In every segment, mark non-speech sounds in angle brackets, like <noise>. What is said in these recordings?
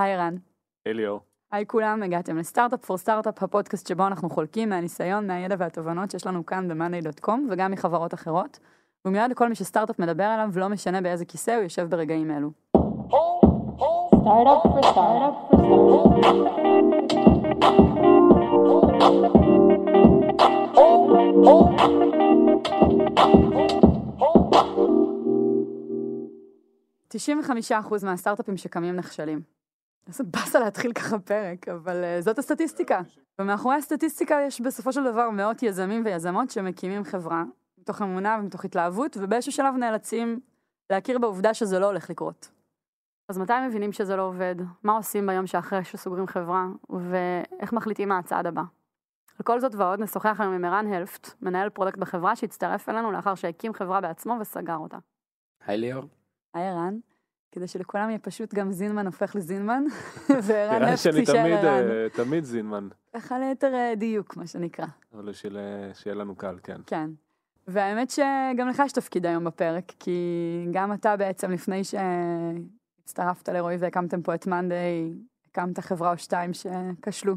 היי ערן. אליאור. היי כולם, הגעתם לסטארט-אפ פור סטארט-אפ, הפודקאסט שבו אנחנו חולקים מהניסיון, מהידע והתובנות שיש לנו כאן ב-monday.com וגם מחברות אחרות. הוא מיועד לכל מי שסטארט-אפ מדבר עליו, ולא משנה באיזה כיסא הוא יושב ברגעים אלו. Startup for startup for startup. 95% מהסטארט-אפים שקמים נכשלים. איזה באסה להתחיל ככה פרק, אבל uh, זאת הסטטיסטיקה. ומאחורי הסטטיסטיקה יש בסופו של דבר מאות יזמים ויזמות שמקימים חברה, מתוך אמונה ומתוך התלהבות, ובאיזשהו שלב נאלצים להכיר בעובדה שזה לא הולך לקרות. אז מתי מבינים שזה לא עובד? מה עושים ביום שאחרי שסוגרים חברה? ואיך מחליטים מה הצעד הבא? על כל זאת ועוד נשוחח היום עם ערן הלפט, מנהל product בחברה שהצטרף אלינו לאחר שהקים חברה בעצמו וסגר אותה. היי ליאור. היי ערן. כדי שלכולם יהיה פשוט גם זינמן הופך לזינמן, <laughs> וערן נראה שאני יישאר תמיד, ערן. אה, תמיד זינמן, ככה ליתר אה, דיוק, מה שנקרא. אבל שיהיה שיהיה לנו קל, כן. כן. והאמת שגם לך יש תפקיד היום בפרק, כי גם אתה בעצם לפני שהצטרפת לרועי והקמתם פה את מאנדיי, הקמת חברה או שתיים שכשלו,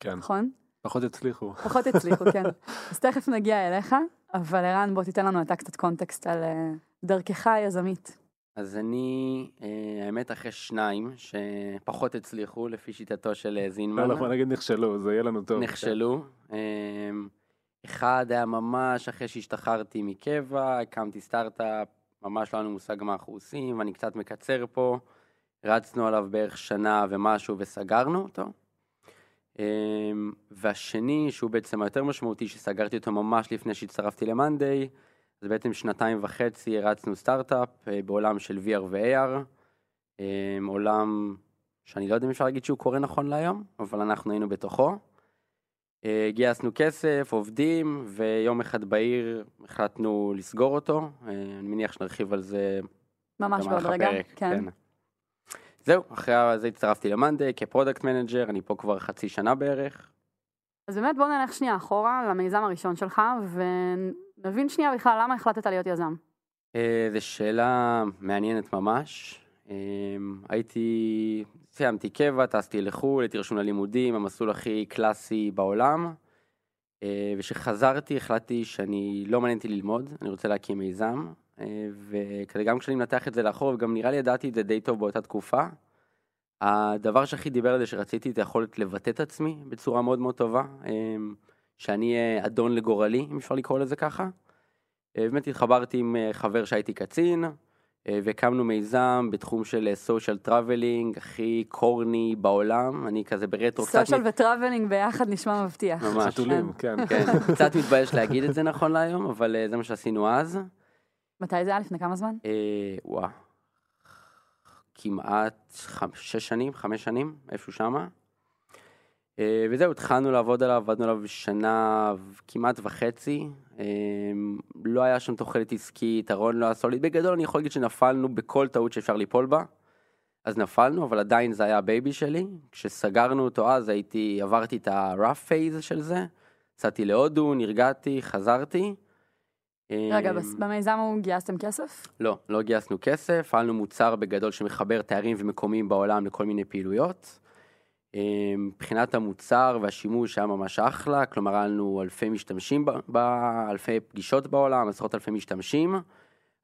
כן, נכון? פחות הצליחו. פחות הצליחו, כן. <laughs> אז תכף נגיע אליך, אבל ערן, בוא תיתן לנו אתה קצת קונטקסט על אה, דרכך היזמית. אז אני, אה, האמת, אחרי שניים שפחות הצליחו, לפי שיטתו של אה, לא, זינמן, אנחנו נגיד נכשלו, זה יהיה לנו טוב. נכשלו. אה, אחד היה ממש אחרי שהשתחררתי מקבע, הקמתי סטארט-אפ, ממש לא היה לנו מושג מה אנחנו עושים, ואני קצת מקצר פה. רצנו עליו בערך שנה ומשהו וסגרנו אותו. אה, והשני, שהוא בעצם היותר משמעותי, שסגרתי אותו ממש לפני שהצטרפתי למאנדיי, אז בעצם שנתיים וחצי הרצנו סטארט-אפ אה, בעולם של VR ו-AR, אה, עולם שאני לא יודע אם אפשר להגיד שהוא קורה נכון להיום, אבל אנחנו היינו בתוכו. אה, גייסנו כסף, עובדים, ויום אחד בעיר החלטנו לסגור אותו. אני מניח שנרחיב על זה ממש בעוד רגע, הפרק, כן. זהו, אחרי זה הצטרפתי למאנדיי כ product manager, אני פה כבר חצי שנה בערך. אז באמת בוא נלך שנייה אחורה למיזם הראשון שלך, ונבין שנייה בכלל למה החלטת להיות יזם. אה, זו שאלה מעניינת ממש. אה, הייתי, סיימתי קבע, טסתי לחו"ל, הייתי רשום ללימודים, המסלול הכי קלאסי בעולם. אה, וכשחזרתי החלטתי שאני לא מעניין אותי ללמוד, אני רוצה להקים מיזם. וכזה גם כשאני מנתח את זה לאחור, וגם נראה לי ידעתי את זה די טוב באותה תקופה. הדבר שהכי דיבר על זה שרציתי את היכולת לבטא את עצמי בצורה מאוד מאוד טובה. שאני אהיה אדון לגורלי, אם אפשר לקרוא לזה ככה. אה, באמת התחברתי עם אה, חבר שהייתי קצין, אה, והקמנו מיזם בתחום של social traveling, הכי corny בעולם, אני כזה ברטרו קצת, סושיאל ו traveling ביחד נשמע מבטיח. ממש, חתולים, כן. כן, <laughs> קצת מתבייש להגיד את זה נכון להיום, אבל זה מה שעשינו אז. מתי זה היה? לפני כמה זמן? אה, וואו, כמעט חמ- שש שנים, חמש שנים, איפשהו שמה. אה, וזהו, התחלנו לעבוד עליו, עבדנו עליו שנה כמעט וחצי. אה, לא היה שם תוחלת עסקית, הרון לא היה solid. בגדול אני יכול להגיד שנפלנו בכל טעות שאפשר ליפול בה. אז נפלנו, אבל עדיין זה היה ה baby שלי. כשסגרנו אותו אז הייתי, עברתי את ה-rough phase של זה. יצאתי להודו, נרגעתי, חזרתי. רגע, אה, במיזם ההוא גייסתם כסף? לא, לא גייסנו כסף, היה לנו מוצר בגדול שמחבר תארים ומקומיים בעולם לכל מיני פעילויות. אה, מבחינת המוצר והשימוש היה ממש אחלה, כלומר היה לנו אלפי משתמשים, ב- ב- אלפי פגישות בעולם, עשרות אלפי משתמשים,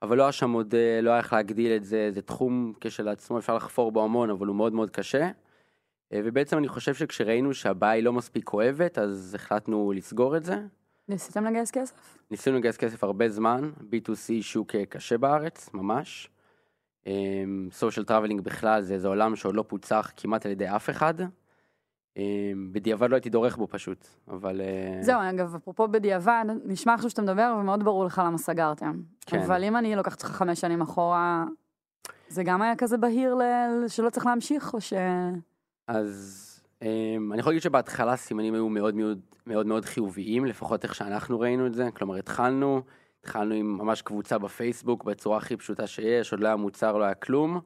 אבל לא היה שם עוד, אה, לא היה איך להגדיל את זה, זה תחום כשלעצמו, אפשר לחפור בו המון, אבל הוא מאוד מאוד קשה. אה, ובעצם אני חושב שכשראינו שהבעיה היא לא מספיק כואבת, אז החלטנו לסגור את זה. ניסיתם לגייס כסף? ניסינו לגייס כסף הרבה זמן, B2C שוק אה, קשה בארץ, ממש. social traveling בכלל זה איזה עולם שעוד לא פוצח כמעט על ידי אף אחד. אמ, בדיעבד לא הייתי דורך בו פשוט, אבל... אה, זהו, אגב, אפרופו בדיעבד, נשמע עכשיו שאתה מדבר ומאוד ברור לך למה סגרתם. כן. אבל אם אני לוקחת אותך חמש שנים אחורה, זה גם היה כזה בהיר ל- שלא צריך להמשיך, או ש... אז אמ, אני יכול להגיד שבהתחלה הסימנים היו מאוד מאוד מאוד מאוד חיוביים, לפחות איך שאנחנו ראינו את זה. כלומר, התחלנו, התחלנו עם ממש קבוצה בפייסבוק בצורה הכי פשוטה שיש, עוד לא היה מוצר, לא היה כלום.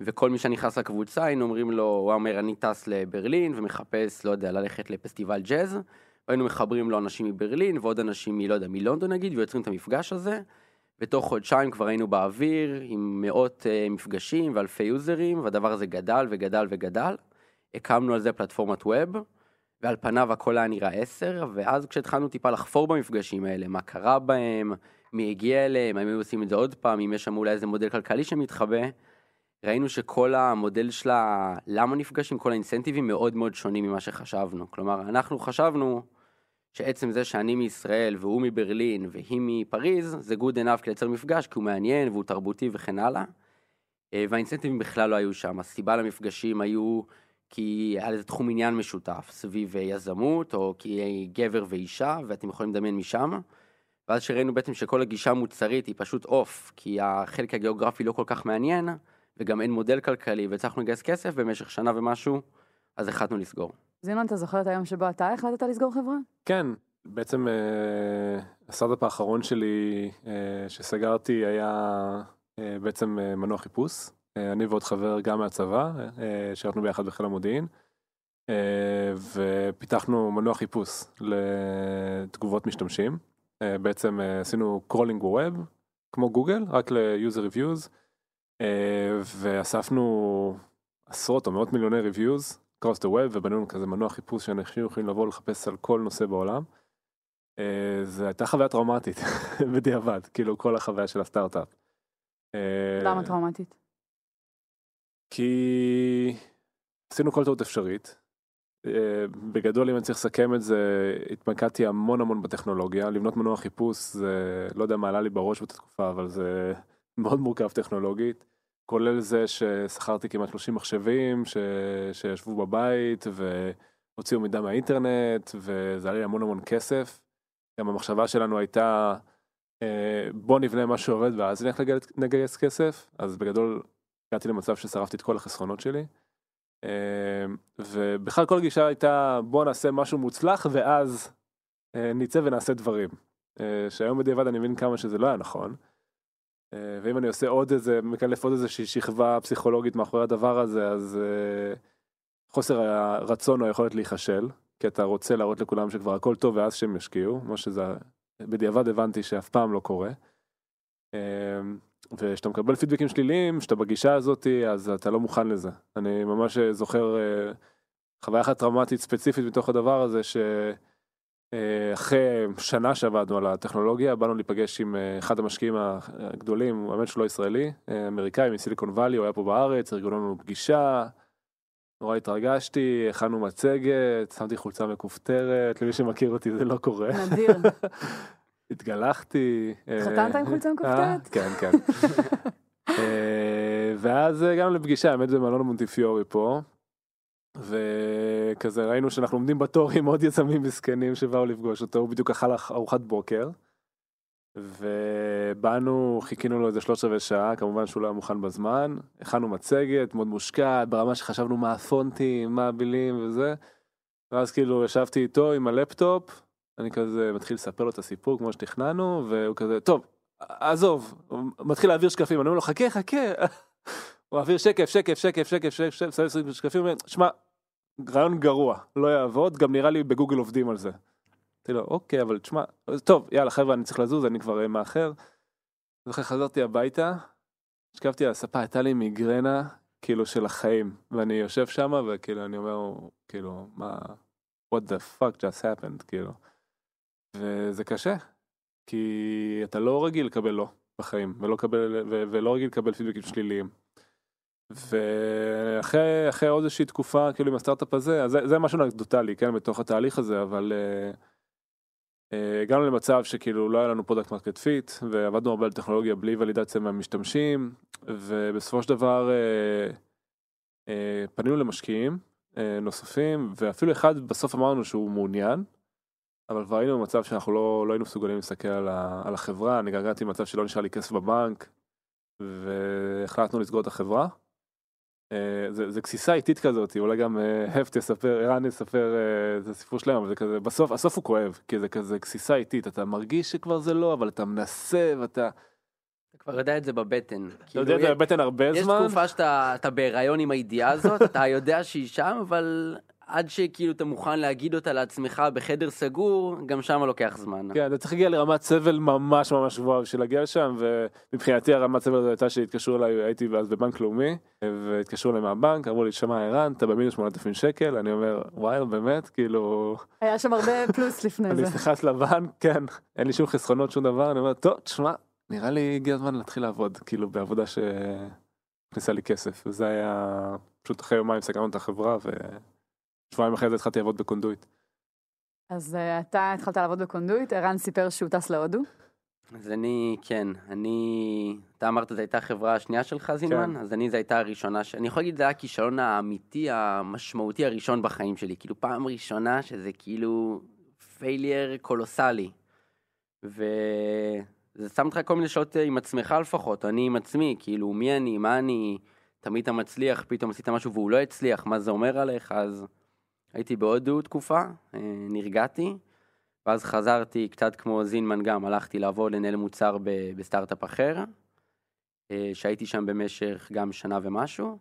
וכל מי שנכנס לקבוצה היינו אומרים לו, הוא אומר אני טס לברלין ומחפש, לא יודע, ללכת לפסטיבל ג'אז, והיינו מחברים לו אנשים מברלין ועוד אנשים מ, לא יודע, מלונדון נגיד, ויוצרים את המפגש הזה, ותוך חודשיים כבר היינו באוויר עם מאות uh, מפגשים ואלפי יוזרים, והדבר הזה גדל וגדל וגדל. הקמנו על זה פלטפורמת ווב, ועל פניו הכל היה נראה עשר, ואז כשהתחלנו טיפה לחפור במפגשים האלה, מה קרה בהם, מי הגיע אליהם, האם היו עושים את זה עוד פעם, אם יש שם אולי איזה מודל כלכלי שמתחבא, ראינו שכל המודל שלה, למה נפגשים, כל האינסנטיבים מאוד מאוד שונים ממה שחשבנו. כלומר, אנחנו חשבנו שעצם זה שאני מישראל והוא מברלין והיא מפריז, זה good enough לייצר מפגש, כי הוא מעניין והוא תרבותי וכן הלאה. אה, והאינסנטיבים בכלל לא היו שם. הסיבה למפגשים היו כי היה לזה תחום עניין משותף, סביב אה, יזמות, או כי גבר ואישה, ואתם יכולים לדמיין משם. ואז שראינו בעצם שכל הגישה המוצרית היא פשוט עוף, כי החלק הגיאוגרפי לא כל כך מעניין, וגם אין מודל כלכלי, והצלחנו לגייס כסף במשך שנה ומשהו, אז החלטנו לסגור. אז זינמן, אתה זוכר את היום שבו אתה החלטת לסגור חברה? כן, בעצם אה, הסטארט-אפ האחרון שלי אה, שסגרתי היה אה, בעצם אה, מנוע חיפוש. אה, אני ועוד חבר גם מהצבא, אה, שירתנו ביחד בחיל המודיעין, אה, ופיתחנו מנוע חיפוש לתגובות משתמשים. אה, בעצם אה, עשינו crawling web, כמו גוגל, רק ל-user reviews, אה, ואספנו עשרות או מאות מיליוני reviews across the web ובנינו כזה מנוע חיפוש שאנשים יכולים לבוא לחפש על כל נושא בעולם. זו הייתה חוויה טראומטית <laughs> בדיעבד, כאילו כל החוויה של הסטארט-אפ. למה טראומטית? כי עשינו כל טעות אפשרית. אה, בגדול אם אני צריך לסכם את זה התמקדתי המון המון בטכנולוגיה לבנות מנוע חיפוש זה לא יודע מה עלה לי בראש באותה תקופה אבל זה <laughs> מאוד מורכב טכנולוגית כולל זה ששכרתי כמעט 30 מחשבים ש... שישבו בבית והוציאו מידע מהאינטרנט וזה היה לי המון המון כסף. גם המחשבה שלנו הייתה אה, בוא נבנה משהו עובד ואז נלך לגייס כסף אז בגדול הגעתי למצב ששרפתי את כל החסכונות שלי. אה, ובכלל כל הגישה הייתה בוא נעשה משהו מוצלח ואז אה, נצא ונעשה דברים. אה, שהיום בדיעבד אני מבין כמה שזה לא היה נכון. אה, ואם אני עושה עוד איזה, מקלף עוד איזה שכבה פסיכולוגית מאחורי הדבר הזה, אז חוסר הרצון או היכולת להיכשל, כי אתה רוצה להראות לכולם שכבר הכל טוב ואז שהם ישקיעו, כמו שזה, בדיעבד הבנתי שאף פעם לא קורה. אה, וכשאתה מקבל פידבקים שליליים, כשאתה בגישה הזאת, אז אתה לא מוכן לזה. אני ממש זוכר אה, חוויה אחת טראומטית ספציפית בתוך הדבר הזה, ש... אה, שנה שעבדנו על הטכנולוגיה באנו להיפגש עם אה, אחד המשקיעים הגדולים, האמת שהוא לא ישראלי, אה, אמריקאי מסיליקון וואלי, הוא היה פה בארץ, ארגנו לנו פגישה, נורא התרגשתי, הכנו מצגת, שמתי חולצה מכופתרת, למי שמכיר אותי זה לא קורה. נדיר. <laughs> התגלחתי. התחתנת עם חולצה מכופתרת? כן, כן. <laughs> ואז הגענו לפגישה, האמת זה מלון מונטיפיורי פה. וכזה ראינו שאנחנו עומדים בתור עם עוד יזמים מסכנים שבאו לפגוש אותו, הוא בדיוק אכל ארוחת בוקר. ובאנו, חיכינו לו איזה שלוש רבעי שעה, כמובן שהוא לא היה מוכן בזמן, הכנו מצגת מאוד מושקעת, ברמה שחשבנו מה הפונטים, מה המילים וזה. ואז כאילו ישבתי איתו עם הלפטופ, אני כזה מתחיל לספר לו את הסיפור כמו שתכננו, והוא כזה, טוב, עזוב, הוא מתחיל להעביר שקפים, אני אומר לו, חכה, חכה. הוא מעביר שקף, שקף, שקף, שקף, שקף, שקף, שקף, שקפים, שמע, רעיון גרוע, לא יעבוד, גם נראה לי בגוגל עובדים על זה. אמרתי לו, אוקיי, אבל תשמע, טוב, יאללה חבר'ה, אני צריך לזוז, אני כבר מאחר. ואחרי חזרתי הביתה, השקפתי על הספה, הייתה לי מיגרנה, כאילו, של החיים, ואני יושב שם, וכאילו, אני אומר, כאילו, מה, what the fuck just happened, כאילו. וזה קשה, כי אתה לא רגיל לקבל לא בחיים, ולא, קבל, ו- ולא רגיל לקבל פידבקים שליליים. ואחרי אחרי עוד איזושהי תקופה כאילו עם הסטארט-אפ הזה, אז זה, זה משהו אנקדוטלי, כן, בתוך התהליך הזה, אבל uh, אה, הגענו למצב שכאילו לא היה לנו product market fit, ועבדנו הרבה על טכנולוגיה בלי ולידציה מהמשתמשים, ובסופו של דבר אה, אה, פנינו למשקיעים אה, נוספים, ואפילו אחד בסוף אמר לנו שהוא מעוניין, אבל כבר היינו במצב שאנחנו לא, לא היינו מסוגלים להסתכל על, ה, על החברה, אני הגעתי במצב שלא נשאר לי כסף בבנק, והחלטנו לסגור את החברה. אה, זה, זה גסיסה איטית כזאת, אולי גם הפט יספר, ערן יספר אה, את הסיפור שלהם, אבל זה כזה, בסוף, הסוף הוא כואב, כי זה כזה גסיסה איטית, אתה מרגיש שכבר זה לא, אבל אתה מנסה ואתה... אתה כבר יודע את זה בבטן. אתה יודע את זה בבטן הרבה יש זמן. תקופה שאתה אתה בהיריון עם הידיעה הזאת, אתה יודע שהיא שם, אבל עד שכאילו אתה מוכן להגיד אותה לעצמך בחדר סגור, גם שם לוקח זמן. כן, אתה צריך להגיע לרמת סבל ממש ממש גבוהה בשביל להגיע לשם, ומבחינתי הרמת סבל הזו הייתה שהתקשרו אליי, הייתי אז בבנק לאומי, והתקשרו אליי מהבנק, אמרו לי, שמע ערן, אתה במינוס 8,000 שקל, אני אומר, וואי, באמת, כאילו, היה שם הרבה <laughs> פלוס לפני אני זה. נכנס לבנק, כן, אין לי שום חסכונות, שום דבר, אני אומר, טוב, תשמע, נראה לי הגיע הזמן להתחיל לעבוד, כאילו, בעבודה שהכניסה לי כסף, וזה היה, פשוט אחרי יומיים סגרנו את החברה, ושבועיים אחרי זה התחלתי לעבוד בקונדויט. אז אה, אתה התחלת לעבוד בקונדויט, ערן סיפר שהוא טס להודו. אז אני, כן, אני, אתה אמרת זו הייתה החברה השנייה שלך, זינמן? כן. אז אני, זו הייתה הראשונה, ש... אני יכול להגיד, זה היה הכישלון האמיתי, המשמעותי הראשון בחיים שלי. כאילו, פעם ראשונה שזה כאילו failure קולוסלי. וזה שם אותך כל מיני שעות אה, עם עצמך לפחות, אני עם עצמי, כאילו, מי אני, מה אני, תמיד אתה מצליח, פתאום עשית משהו והוא לא הצליח, מה זה אומר עליך, אז הייתי בהודו תקופה, אה, נרגעתי. ואז חזרתי קצת כמו זינמן גם, הלכתי לעבוד לנהל מוצר בסטארט-אפ אחר, אה, שהייתי שם במשך גם שנה ומשהו,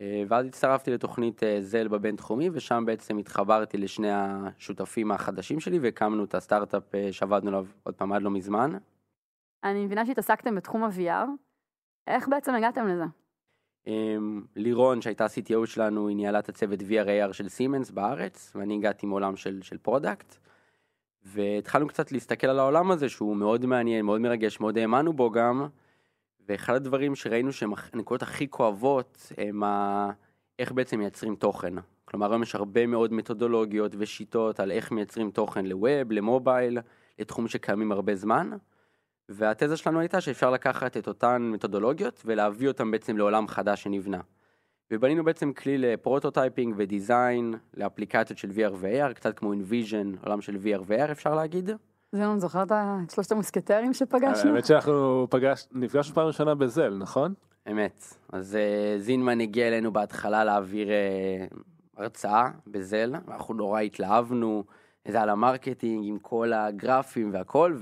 אה, ואז הצטרפתי לתוכנית זל בבינתחומי, ושם בעצם התחברתי לשני השותפים החדשים שלי, והקמנו את הסטארט-אפ שעבדנו עליו עוד פעם עד לא מזמן. אני מבינה שהתעסקתם בתחום ה-VR. איך בעצם הגעתם לזה? אמ, לירון, שהייתה CTO שלנו, היא ניהלה את הצוות VR AR של סימנס בארץ, ואני הגעתי מעולם של, של product. והתחלנו קצת להסתכל על העולם הזה, שהוא מאוד מעניין, מאוד מרגש, מאוד האמנו בו גם. ואחד הדברים שראינו שהם הנקודות הכי כואבות, הם ה... איך בעצם מייצרים תוכן. כלומר, היום יש הרבה מאוד מתודולוגיות ושיטות על איך מייצרים תוכן ל web, ל mobile, לתחום שקיימים הרבה זמן. והתזה שלנו הייתה שאפשר לקחת את אותן מתודולוגיות ולהביא אותן בעצם לעולם חדש שנבנה. ובנינו בעצם כלי ל prototyping ו design לאפליקציות של VR ו-AR, קצת כמו InVision, עולם של VR ו-AR אפשר להגיד. זינמן, זוכר את שלושת המוסקטרים שפגשנו? האמת שאנחנו פגש... נפגשנו פעם ראשונה בזל, נכון? אמת. אז אה, זינמן הגיע אלינו בהתחלה להעביר אה, הרצאה בזל, ואנחנו נורא התלהבנו, זה על ה marketing עם כל הגרפים והכל,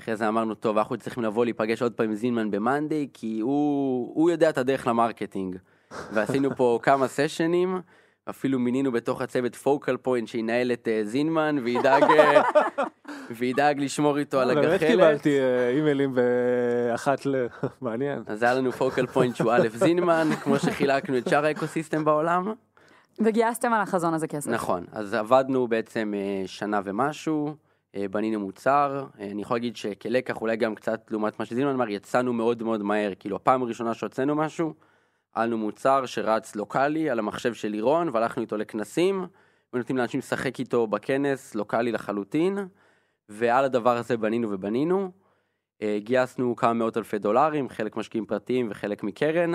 ואחרי זה אמרנו, טוב, אנחנו צריכים לבוא להיפגש עוד פעם עם זינמן במאנדיי, כי הוא, הוא יודע את הדרך ל marketing. ועשינו פה <laughs> כמה סשנים, אפילו מינינו בתוך הצוות focal point שינהל את אה, זינמן, וידאג, אה, <laughs> וידאג לשמור איתו על הגחלת. באמת קיבלתי אה, אימיילים באחת ל... <laughs> מעניין. אז היה לנו focal point שהוא א' זינמן, כמו שחילקנו את שאר ה ecosystem בעולם. וגייסתם על החזון הזה כסף. נכון, אז עבדנו בעצם אה, שנה ומשהו, אה, בנינו מוצר, אה, אני יכול להגיד שכלקח אולי גם קצת לעומת מה שזינמן אמר, יצאנו מאוד מאוד מהר, כאילו הפעם הראשונה שהוצאנו משהו, היה לנו מוצר שרץ לוקאלי על המחשב של לירון, והלכנו איתו לכנסים, ונותנים לאנשים לשחק איתו בכנס, לוקאלי לחלוטין, ועל הדבר הזה בנינו ובנינו. אה, גייסנו כמה מאות אלפי דולרים, חלק משקיעים פרטיים וחלק מקרן.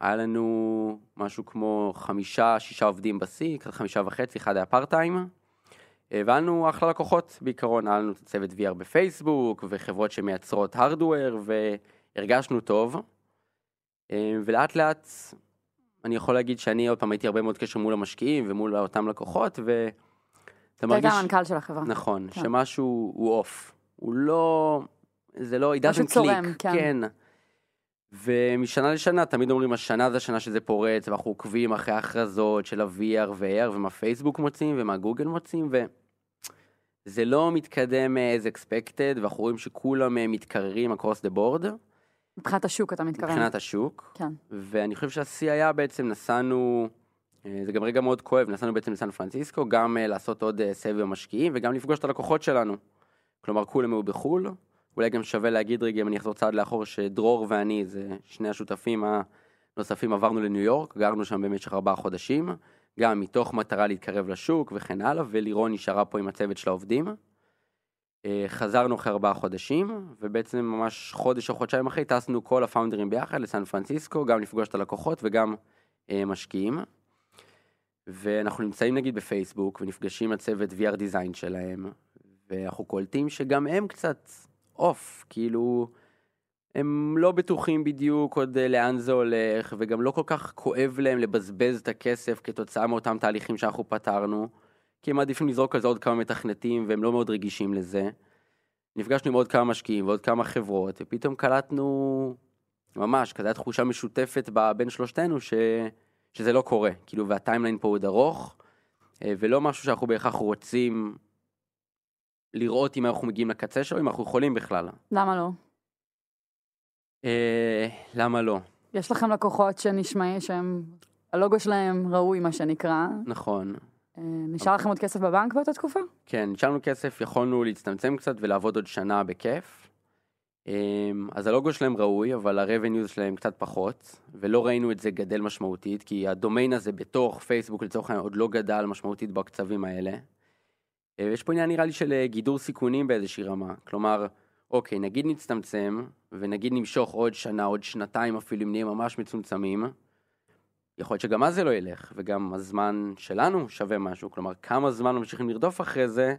היה לנו משהו כמו חמישה, שישה עובדים בשיא, חמישה וחצי, אחד היה פארט-טיים. אה, והיה לנו אחלה לקוחות בעיקרון, היה לנו צוות VR בפייסבוק, וחברות שמייצרות הרדוור, והרגשנו טוב. אה, ולאט לאט, אני יכול להגיד שאני עוד פעם הייתי הרבה מאוד קשר מול המשקיעים ומול אותם לקוחות, ואתה אתה מרגיש... גם המנכ"ל של החברה. נכון, כן. שמשהו הוא אוף. הוא לא... זה לא... it משהו doesn't צורם, click, כן. כן. ומשנה לשנה תמיד אומרים השנה זה השנה שזה פורץ ואנחנו עוקבים אחרי ההכרזות של ה-VR ו-AR ומה פייסבוק מוצאים ומה גוגל מוצאים וזה לא מתקדם as expected ואנחנו רואים שכולם אה, מתקררים across the board מבחינת השוק אתה מתכוון. מבחינת השוק כן. ואני חושב שהשיא היה בעצם נסענו, אה, זה גם רגע מאוד כואב, נסענו בעצם לסן פרנסיסקו, גם אה, לעשות עוד סבב משקיעים וגם לפגוש את הלקוחות שלנו. כלומר, כולם היו בחו"ל. אולי גם שווה להגיד רגע, אם אני אחזור צעד לאחור, שדרור ואני, זה שני השותפים הנוספים, עברנו לניו יורק, גרנו שם במשך ארבעה חודשים, גם מתוך מטרה להתקרב לשוק וכן הלאה, ולירון נשארה פה עם הצוות של העובדים. אה, חזרנו אחרי ארבעה חודשים, ובעצם ממש חודש או חודשיים אחרי טסנו כל הפאונדרים ביחד לסן פרנסיסקו, גם לפגוש את הלקוחות וגם אה, משקיעים. ואנחנו נמצאים נגיד בפייסבוק ונפגשים עם הצוות VR דיזיין שלהם, ואנחנו קולטים שגם הם קצת אוף, כאילו, הם לא בטוחים בדיוק עוד אה, לאן זה הולך, וגם לא כל כך כואב להם לבזבז את הכסף כתוצאה מאותם תהליכים שאנחנו פתרנו, כי הם מעדיפים לזרוק על זה עוד כמה מתכנתים, והם לא מאוד רגישים לזה. נפגשנו עם עוד כמה משקיעים ועוד כמה חברות, ופתאום קלטנו, ממש, כזו הייתה תחושה משותפת בין שלושתנו, ש... שזה לא קורה, כאילו, והטיימליין פה עוד ארוך, אה, ולא משהו שאנחנו בהכרח רוצים לראות אם אנחנו מגיעים לקצה שלו, אם אנחנו יכולים בכלל. למה לא? אה, למה לא? יש לכם לקוחות שנשמעים שהם, הלוגו שלהם ראוי, מה שנקרא. נכון. אה, נשאר לכם עוד כסף בבנק באותה תקופה? כן, נשארנו כסף, יכולנו להצטמצם קצת ולעבוד עוד שנה בכיף. אמ, אז הלוגו שלהם ראוי, אבל ה-revenue שלהם קצת פחות, ולא ראינו את זה גדל משמעותית, כי הדומיין הזה בתוך פייסבוק לצורך העניין עוד לא גדל משמעותית בקצבים האלה. אה, יש פה עניין נראה לי של אה, גידור סיכונים באיזושהי רמה. כלומר, אוקיי, נגיד נצטמצם, ונגיד נמשוך עוד שנה, עוד שנתיים אפילו, אם נהיה ממש מצומצמים, יכול להיות שגם אז זה לא ילך, וגם הזמן שלנו שווה משהו. כלומר, כמה זמן ממשיכים לרדוף אחרי זה,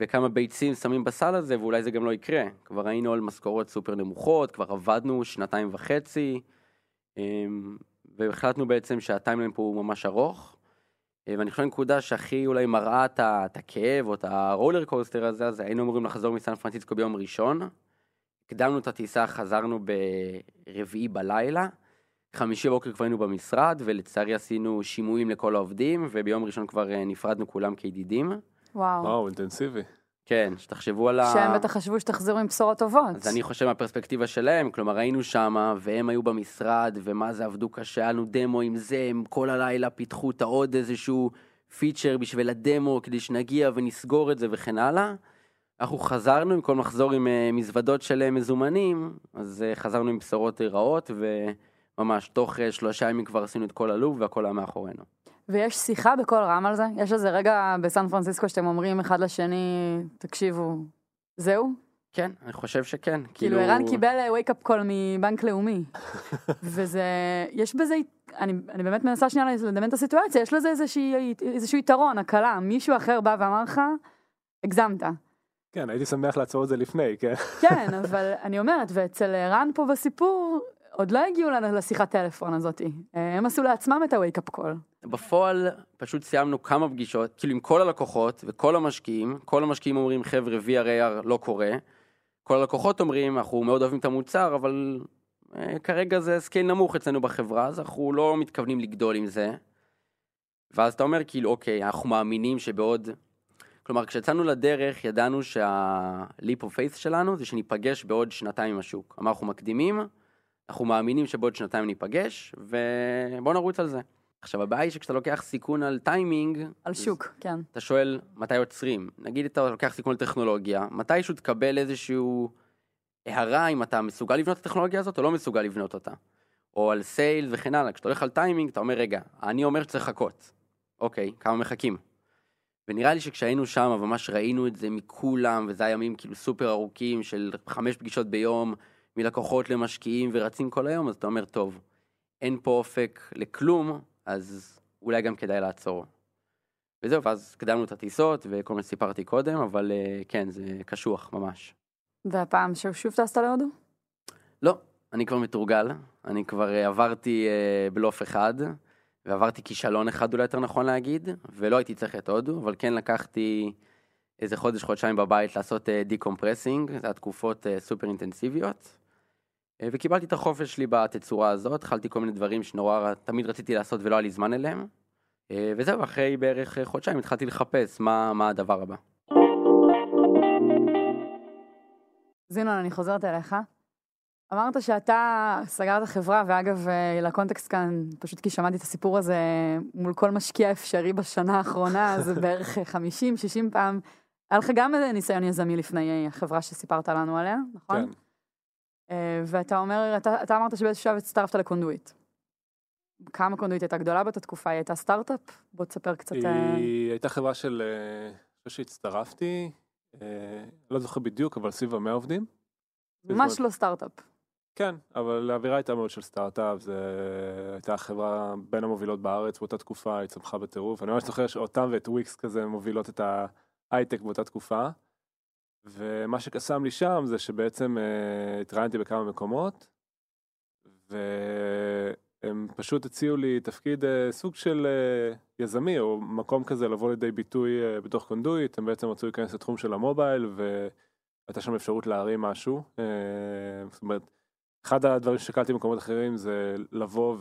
וכמה ביצים שמים בסל הזה, ואולי זה גם לא יקרה. כבר היינו על משכורות סופר נמוכות, כבר עבדנו שנתיים וחצי, אמ, והחלטנו בעצם שה timeline פה הוא ממש ארוך. אה, ואני חושב שהנקודה שהכי אולי מראה את ה- את הכאב או את הרולר קוסטר הזה, אז היינו אמורים לחזור מסן פרנסיסקו ביום ראשון. הקדמנו את הטיסה, חזרנו ברביעי בלילה. חמישי בבוקר כבר היינו במשרד, ולצערי עשינו שימועים לכל העובדים, וביום ראשון כבר אה, נפרדנו כולם כידידים. וואו. וואו, אינטנסיבי. כן, שתחשבו על ה... שהם בטח חשבו שתחזרו עם בשורות טובות. אז אני חושב מהפרספקטיבה שלהם, כלומר היינו שם, והם היו במשרד, ומה זה עבדו קשה, היה לנו דמו עם זה, הם כל הלילה פיתחו את העוד איזשהו פיצ'ר בשביל הדמו, כדי שנגיע ונסגור את זה וכן הלאה. אנחנו חזרנו עם כל מחזור עם אה, מזוודות של אה, מזומנים, אז אה, חזרנו עם בשורות רעות, וממש תוך שלושה ימים כבר עשינו את כל הלוב והכל היה מאחורינו. ויש שיחה בקול רם על זה? יש איזה רגע בסן פרנסיסקו שאתם אומרים אחד לשני, תקשיבו, זהו? כן, אני חושב שכן. כאילו ערן קיבל wake up call מבנק לאומי. <laughs> וזה, יש בזה, אני, אני באמת מנסה שנייה לדמיין את הסיטואציה, יש לזה איזושהי, איזשהו יתרון, הקלה. מישהו אחר בא ואמר לך, הגזמת. כן, הייתי שמח לעצור את זה לפני, כן. כן, אבל אני אומרת, ואצל ערן פה בסיפור, עוד לא הגיעו לשיחת טלפון הזאתי. הם עשו לעצמם את ה-wake up call. בפועל פשוט סיימנו כמה פגישות, כאילו עם כל הלקוחות וכל המשקיעים, כל המשקיעים אומרים חבר'ה VRAR לא קורה, כל הלקוחות אומרים אנחנו מאוד אוהבים את המוצר אבל אה, כרגע זה scale נמוך אצלנו בחברה אז אנחנו לא מתכוונים לגדול עם זה. ואז אתה אומר כאילו אוקיי אנחנו מאמינים שבעוד, כלומר כשיצאנו לדרך ידענו שה-leap of faith שלנו זה שניפגש בעוד שנתיים עם השוק, אמרנו אנחנו מקדימים, אנחנו מאמינים שבעוד שנתיים ניפגש ובואו נרוץ על זה. עכשיו הבעיה היא שכשאתה לוקח סיכון על טיימינג, על שוק, כן. אתה שואל מתי עוצרים. נגיד אתה לוקח סיכון על טכנולוגיה, מתישהו תקבל איזשהו הערה אם אתה מסוגל לבנות את הטכנולוגיה הזאת או לא מסוגל לבנות אותה. או על סייל וכן הלאה. כשאתה הולך על טיימינג אתה אומר רגע, אני אומר שצריך לחכות. אוקיי, כמה מחכים? ונראה לי שכשהיינו שם ממש ראינו את זה מכולם, וזה היה ימים כאילו סופר ארוכים של חמש פגישות ביום, מלקוחות למשקיעים ורצים כל היום, אז אתה אומר טוב, אין פה אופק לכלום, אז אולי גם כדאי לעצור. וזהו, ואז קדמנו את הטיסות וכל מה שסיפרתי קודם, אבל אה, כן, זה קשוח ממש. והפעם שוב טסת להודו? לא, אני כבר מתורגל, אני כבר אה, עברתי אה, בלוף אחד, ועברתי כישלון אחד אולי יותר נכון להגיד, ולא הייתי צריך את הודו, אבל כן לקחתי איזה חודש, חודשיים בבית לעשות decompressing, זה התקופות אה, סופר אינטנסיביות. אה, וקיבלתי את החופש שלי בתצורה הזאת, התחלתי כל מיני דברים שנורא תמיד רציתי לעשות ולא היה לי זמן אליהם. אה, וזהו, אחרי בערך אה, חודשיים התחלתי לחפש מה, מה הדבר הבא. זינון, אני חוזרת אליך. אמרת שאתה סגרת חברה, ואגב, לקונטקסט כאן, פשוט כי שמעתי את הסיפור הזה מול כל משקיע אפשרי בשנה האחרונה, זה בערך 50-60 פעם. היה לך גם איזה ניסיון יזמי לפני החברה שסיפרת לנו עליה, נכון? כן. אה, ואתה אומר, אתה, אתה אמרת שבאיזשהו שלב הצטרפת לקונדויט. כמה קונדויט הייתה גדולה באותה תקופה? היא הייתה סטארט-אפ? בוא תספר קצת. אה, היא הייתה חברה של, אה, אני חושב שהצטרפתי, לא זוכר בדיוק, אבל סביב המאה עובדים. ממש לא סטארט-אפ. כן, אבל האווירה הייתה מאוד של סטארט-אפ, זה הייתה חברה בין המובילות בארץ באותה תקופה, היא צמחה בטירוף. אני ממש זוכר שאותם ואת וויקס כזה מובילות את ההייטק באותה תקופה. ומה שקסם לי שם זה שבעצם אה, התראיינתי בכמה מקומות, והם פשוט הציעו לי תפקיד אה, סוג של אה, יזמי, או מקום כזה לבוא לידי ביטוי אה, בתוך קונדויט, הם בעצם רצו להיכנס לתחום של המובייל, והייתה שם אפשרות להרים משהו. אה, זאת אומרת, אחד הדברים ששקלתי במקומות אחרים זה לבוא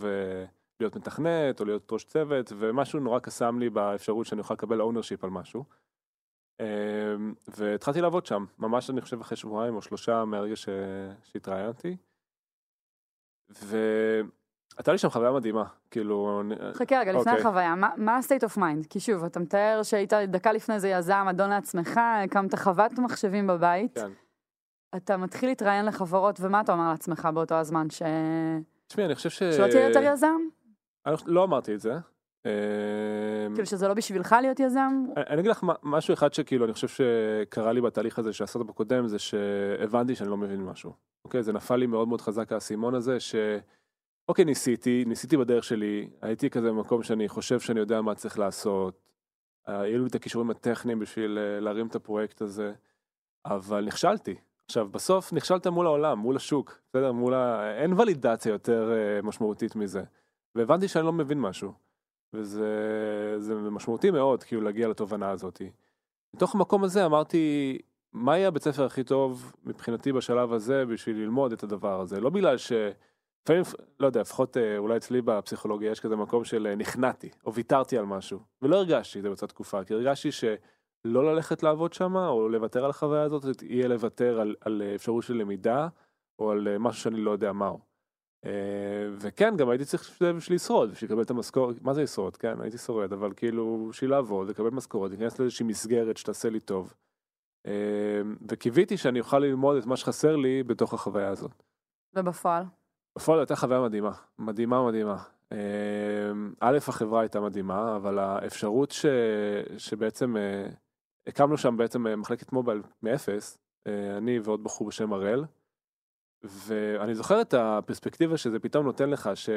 להיות מתכנת או להיות ראש צוות, ומשהו נורא קסם לי באפשרות שאני אוכל לקבל ownership על משהו. אמ, והתחלתי לעבוד שם, ממש אני חושב אחרי שבועיים או שלושה מהרגע ש... שהתראיינתי. והייתה לי שם חוויה מדהימה, כאילו... אני- חכה רגע, לפני אוקיי. החוויה, מה- ה-state of mind? כי שוב, אתה מתאר שהיית דקה לפני זה יזם, אדון לעצמך, הקמת חוות מחשבים בבית. כן. אתה מתחיל להתראיין לחברות, ומה אתה אומר לעצמך באותו הזמן? ש... תשמעי, אני חושב ש... שלא תהיה יותר יזם? לא אמרתי את זה. אמ, כאילו שזה לא בשבילך להיות יזם? אני אגיד לך משהו אחד שכאילו אני חושב שקרה לי בתהליך הזה שעשית בקודם זה שהבנתי שאני לא מבין משהו. אוקיי זה נפל לי מאוד מאוד חזק האסימון הזה ש... אוקיי ניסיתי ניסיתי בדרך שלי הייתי כזה במקום שאני חושב שאני יודע מה צריך לעשות. אה, היו לי את הכישורים הטכניים בשביל אה, להרים את הפרויקט הזה אבל נכשלתי. עכשיו בסוף נכשלת מול העולם מול השוק בסדר מול ה... אין ולידציה יותר אה, משמעותית מזה. והבנתי שאני לא מבין משהו. וזה זה משמעותי מאוד כאילו להגיע לתובנה הזאתי. מתוך המקום הזה אמרתי מה יהיה הבית ספר הכי טוב מבחינתי בשלב הזה בשביל ללמוד את הדבר הזה לא בגלל ש... לפעמים לא יודע לפחות אה, אולי אצלי בפסיכולוגיה יש כזה מקום של אה, נכנעתי או ויתרתי על משהו ולא הרגשתי את זה באותה תקופה כי הרגשתי שלא ללכת לעבוד שם או לוותר על החוויה הזאת יהיה לוותר על, על אה, אפשרות של למידה או על משהו שאני לא יודע מהו. אה, וכן גם הייתי צריך בשביל לשרוד בשביל לקבל את המשכורת מה זה לשרוד כן הייתי שורד אבל כאילו בשביל לעבוד לקבל משכורת להיכנס לאיזושהי מסגרת שתעשה לי טוב. אה, וקיוויתי שאני אוכל ללמוד את מה שחסר לי בתוך החוויה הזאת. ובפועל? בפועל הייתה חוויה מדהימה מדהימה מדהימה. אה, א' החברה הייתה מדהימה אבל האפשרות ש... שבעצם הקמנו שם בעצם מחלקת מובייל מאפס אני ועוד בחור בשם הראל. ואני זוכר את הפרספקטיבה שזה פתאום נותן לך ש...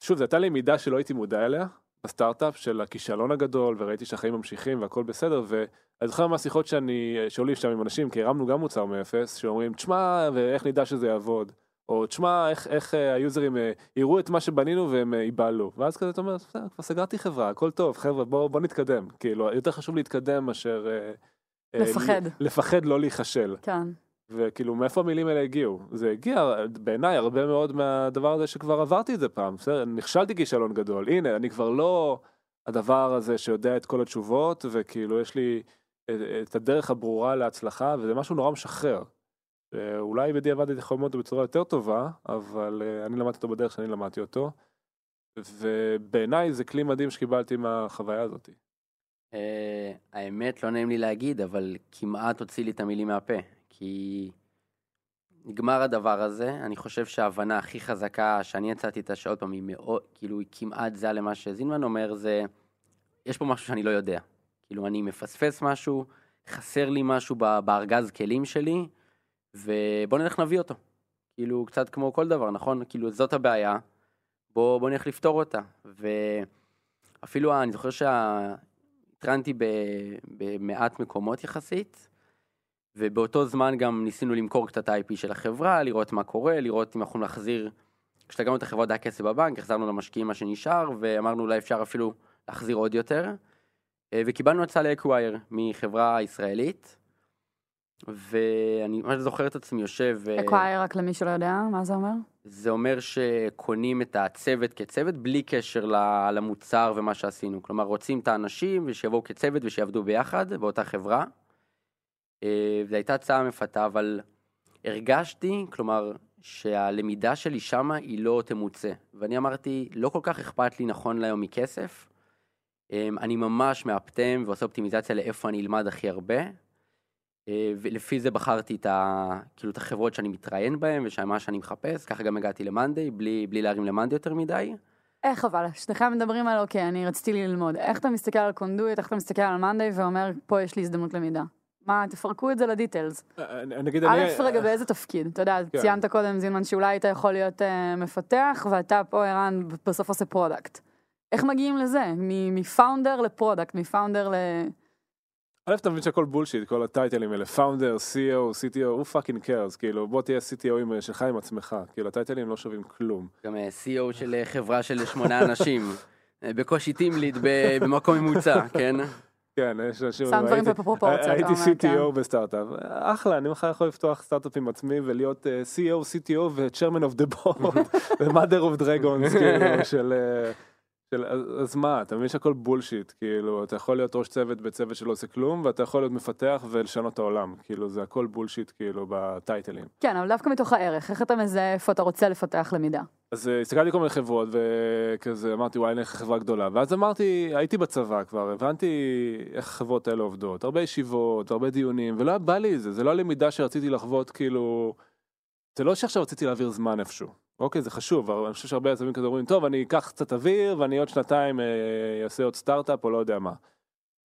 שוב, זו הייתה לי מידה שלא הייתי מודע אליה בסטארט-אפ של הכישלון הגדול וראיתי שהחיים ממשיכים והכל בסדר ואני זוכר מהשיחות שאני שעולים שם עם אנשים כי הרמנו גם מוצר מאפס שאומרים תשמע ואיך נדע שזה יעבוד או תשמע איך, איך אה, היוזרים אה, יראו את מה שבנינו והם אה, ייבהלו ואז כזה אתה אומר "בסדר, כבר סגרתי חברה הכל טוב חבר'ה בוא, בוא נתקדם כאילו יותר חשוב להתקדם מאשר לפחד. לפחד לא להיכשל כן. וכאילו מאיפה המילים האלה הגיעו זה הגיע בעיניי הרבה מאוד מהדבר הזה שכבר עברתי את זה פעם בסדר נכשלתי כישלון גדול הנה אני כבר לא הדבר הזה שיודע את כל התשובות וכאילו יש לי את, את הדרך הברורה להצלחה וזה משהו נורא משחרר. אה, אולי בדיעבד הייתי יכול ללמוד אותו בצורה יותר טובה אבל אה, אני למדתי אותו בדרך שאני למדתי אותו. ובעיניי זה כלי מדהים שקיבלתי מהחוויה הזאת. אה, האמת, לא נעים לי להגיד, אבל כמעט הוציא לי את המילים מהפה. כי נגמר הדבר הזה, אני חושב שההבנה הכי חזקה שאני יצאתי איתה, שעוד פעם היא מאוד, כאילו היא כמעט זהה למה שזינמן אומר, זה יש פה משהו שאני לא יודע. כאילו אני מפספס משהו, חסר לי משהו בארגז כלים שלי, ובוא נלך נביא אותו. כאילו קצת כמו כל דבר, נכון? כאילו זאת הבעיה, בוא, בוא נלך לפתור אותה. ואפילו אני זוכר שהתראיינתי ב- במעט מקומות יחסית, ובאותו זמן גם ניסינו למכור קצת ה-IP של החברה, לראות מה קורה, לראות אם אנחנו נחזיר, כשסגרנו את החברה היה כסף בבנק, החזרנו למשקיעים מה שנשאר, ואמרנו אולי אפשר אפילו להחזיר עוד יותר. אה, וקיבלנו הצעה ל acqui-hire מחברה ישראלית, ואני ממש זוכר את עצמי יושב... אה, acqui-hire, רק למי שלא יודע, מה זה אומר? זה אומר שקונים את הצוות כצוות בלי קשר למוצר ומה שעשינו. כלומר, רוצים את האנשים ושיבואו כצוות ושיעבדו ביחד באותה חברה. אה, זו הייתה הצעה מפתה, אבל הרגשתי, כלומר, שהלמידה שלי שמה היא לא תמוצה. ואני אמרתי, לא כל כך אכפת לי נכון להיום מכסף. אה, אני ממש מאפטם ועושה אופטימיזציה לאיפה אני אלמד הכי הרבה. אה, ולפי זה בחרתי את, ה, כאילו, את החברות שאני מתראיין בהן ומה שאני מחפש, ככה גם הגעתי למאנדיי, בלי, בלי להרים למאנדיי יותר מדי. איך אבל? שניכם מדברים על אוקיי, אני רציתי ללמוד. איך אתה מסתכל על קונדויט, איך אתה מסתכל על מאנדיי ואומר, פה יש לי הזדמנות למידה. מה, תפרקו את זה ל details. אני- נגיד א', אני... רגע, באיזה תפקיד? אתה יודע, כן. ציינת קודם, זינמן, שאולי היית יכול להיות אה, מפתח, ואתה פה, ערן, בסוף עושה product. איך מגיעים לזה? מ- מ founder ל product, מ founder ל... א' אתה מבין שהכל בולשיט כל הטייטלים האלה founder CEO CTO who fucking cares כאילו בוא תהיה CTO עם- שלך עם עצמך כאילו הטייטלים לא שווים כלום. גם אה, CEO של אה, חברה של שמונה אנשים, <laughs> אה, בקושי team lead ב- במקום ממוצע, כן? כן, יש אנשים... שם דברים הייתי- בפרופורציה, אתה הייתי אומר, כן. CTO בסטארט-אפ, אחלה, אני מחר יכול לפתוח סטארט-אפ עם עצמי ולהיות אה, CEO, CTO ו-Chairman of the board, <laughs> ו-Mother of Dragons, כאילו, של... של, אז, מה, אתה מבין שהכל בולשיט, כאילו, אתה יכול להיות ראש צוות בצוות שלא עושה כלום, ואתה יכול להיות מפתח ולשנות את העולם, כאילו, זה הכל בולשיט, כאילו, בטייטלים. כן, אבל דווקא מתוך הערך, איך אתה מזהה איפה אתה רוצה לפתח למידה? אז אה, הסתכלתי כל מיני חברות וכזה אמרתי וואי נלך לחברה גדולה ואז אמרתי הייתי בצבא כבר הבנתי איך החברות האלה עובדות הרבה ישיבות הרבה דיונים ולא בא לי זה זה לא הלמידה שרציתי לחוות כאילו זה לא שעכשיו רציתי להעביר זמן איפשהו אוקיי זה חשוב אני חושב שהרבה יזמים כזה אומרים טוב אני אקח קצת אוויר ואני עוד שנתיים אה, אעשה עוד סטארט-אפ או לא יודע מה.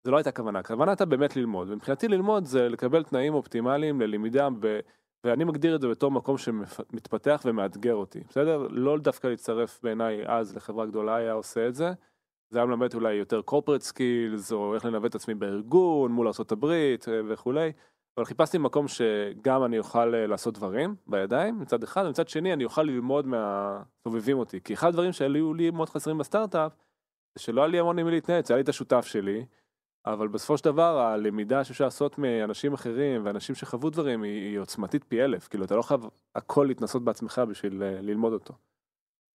זה לא הייתה כוונה הכוונה הייתה באמת ללמוד ומבחינתי ללמוד זה לקבל תנאים אופטימליים ללמידה ב... ואני מגדיר את זה בתור מקום שמתפתח ומאתגר אותי, בסדר? לא דווקא להצטרף בעיניי אז לחברה גדולה היה עושה את זה. זה היה מלמד אולי יותר corporate skills, או איך לנווט את עצמי בארגון, מול ארה"ב וכולי. אבל חיפשתי מקום שגם אני אוכל אה, לעשות דברים בידיים מצד אחד, ומצד שני אני אוכל ללמוד מהסובבים אותי. כי אחד הדברים שהיו לי מאוד חסרים בסטארט-אפ, זה שלא היה לי המון עם מי להתייעץ, היה לי את השותף שלי, אבל בסופו של דבר הלמידה שאפשר לעשות מאנשים אחרים ואנשים שחוו דברים היא, היא עוצמתית פי אלף, כאילו אתה לא חייב הכל להתנסות בעצמך בשביל אה, ללמוד אותו.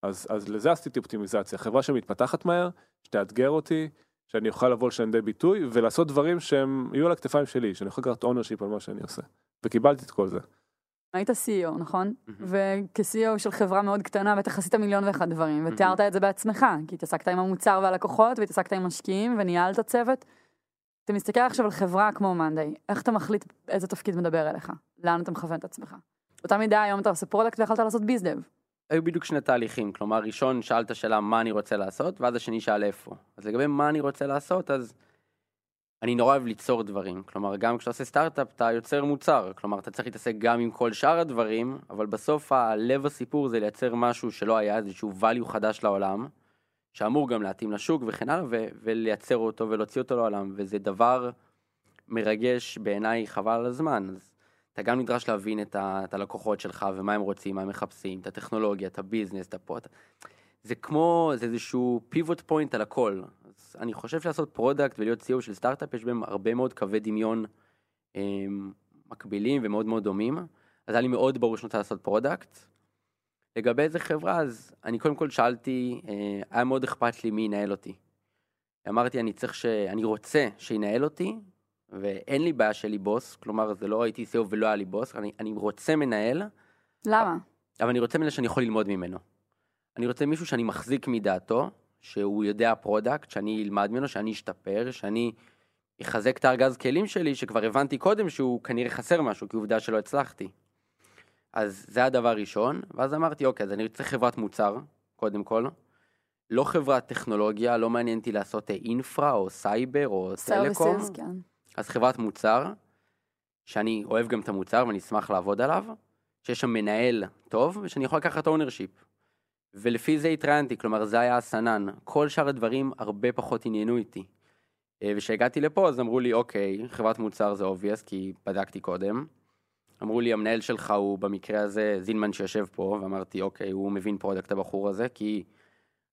אז, אז לזה עשיתי אופטימיזציה, חברה שמתפתחת מהר, שתאתגר אותי, שאני אוכל לבוא לשם לידי ביטוי ולעשות דברים שהם יהיו על הכתפיים שלי, שאני יכול לקחת ownership על מה שאני עושה. וקיבלתי את כל זה. היית CEO, נכון? מהמם. וכ-CEO של חברה מאוד קטנה בטח עשית מיליון ואחד דברים, ותיארת את זה בעצמך, כי התעסקת עם המוצר והלקוחות, והתעסקת עם משקיעים, וניהלת צוות. אתה מסתכל עכשיו על חברה כמו מאנדיי, איך אתה מחליט איזה תפקיד מדבר אליך? לאן אתה מכוון את עצמך? באותה מידה היום אתה עושה product ויכולת לעשות bizdev. היו בדיוק שני תהליכים, כלומר ראשון שאלת שאלה מה אני רוצה לעשות, ואז השני שאל איפה. אז לגבי מה אני רוצה לעשות, אז אני נורא אוהב ליצור דברים, כלומר גם כשאתה עושה סטארט-אפ אתה יוצר מוצר, כלומר אתה צריך להתעסק גם עם כל שאר הדברים, אבל בסוף הלב הסיפור זה לייצר משהו שלא היה, איזשהו value חדש לעולם, שאמור גם להתאים לשוק וכן הלאה, ו- ולייצר אותו ולהוציא אותו לעולם, וזה דבר מרגש בעיניי חבל על הזמן. אז אתה גם נדרש להבין את, ה- את הלקוחות שלך ומה הם רוצים, מה הם מחפשים, את הטכנולוגיה, את ה business, את ה product. זה כמו, זה איזשהו pivot point על הכל. אז אני חושב שלעשות product ולהיות CEO של סטארט-אפ יש בהם הרבה מאוד קווי דמיון הם, מקבילים ומאוד מאוד דומים. אז היה לי מאוד ברור שאני רוצה לעשות product. לגבי איזה חברה, אז אני קודם כל שאלתי, אה, היה מאוד אכפת לי מי ינהל אותי. אמרתי, אני צריך ש... אני רוצה שינהל אותי, ואין לי בעיה שיהיה לי בוס, כלומר, זה לא הייתי CEO ולא היה לי בוס, אני, אני רוצה מנהל, למה? אבל אני רוצה מנהל שאני יכול ללמוד ממנו. אני רוצה מישהו שאני מחזיק מדעתו, שהוא יודע product, שאני אלמד ממנו, שאני אשתפר, שאני אחזק את הארגז כלים שלי, שכבר הבנתי קודם שהוא כנראה חסר משהו, כי עובדה שלא הצלחתי. אז זה הדבר הראשון, ואז אמרתי, אוקיי, אז אני צריך חברת מוצר, קודם כל. לא חברת טכנולוגיה, לא מעניין אותי לעשות infra או סייבר או טלקום. services, כן. אז חברת מוצר, שאני אוהב גם את המוצר ואני אשמח לעבוד עליו, שיש שם מנהל טוב ושאני יכול לקחת ownership. ולפי זה התראיינתי, כלומר זה היה הסנן. כל שאר הדברים הרבה פחות עניינו אותי. אה, וכשהגעתי לפה אז אמרו לי, אוקיי, חברת מוצר זה obvious, כי בדקתי קודם. אמרו לי, המנהל שלך הוא במקרה הזה זינמן שיושב פה, ואמרתי, אוקיי, הוא מבין product הבחור הזה, כי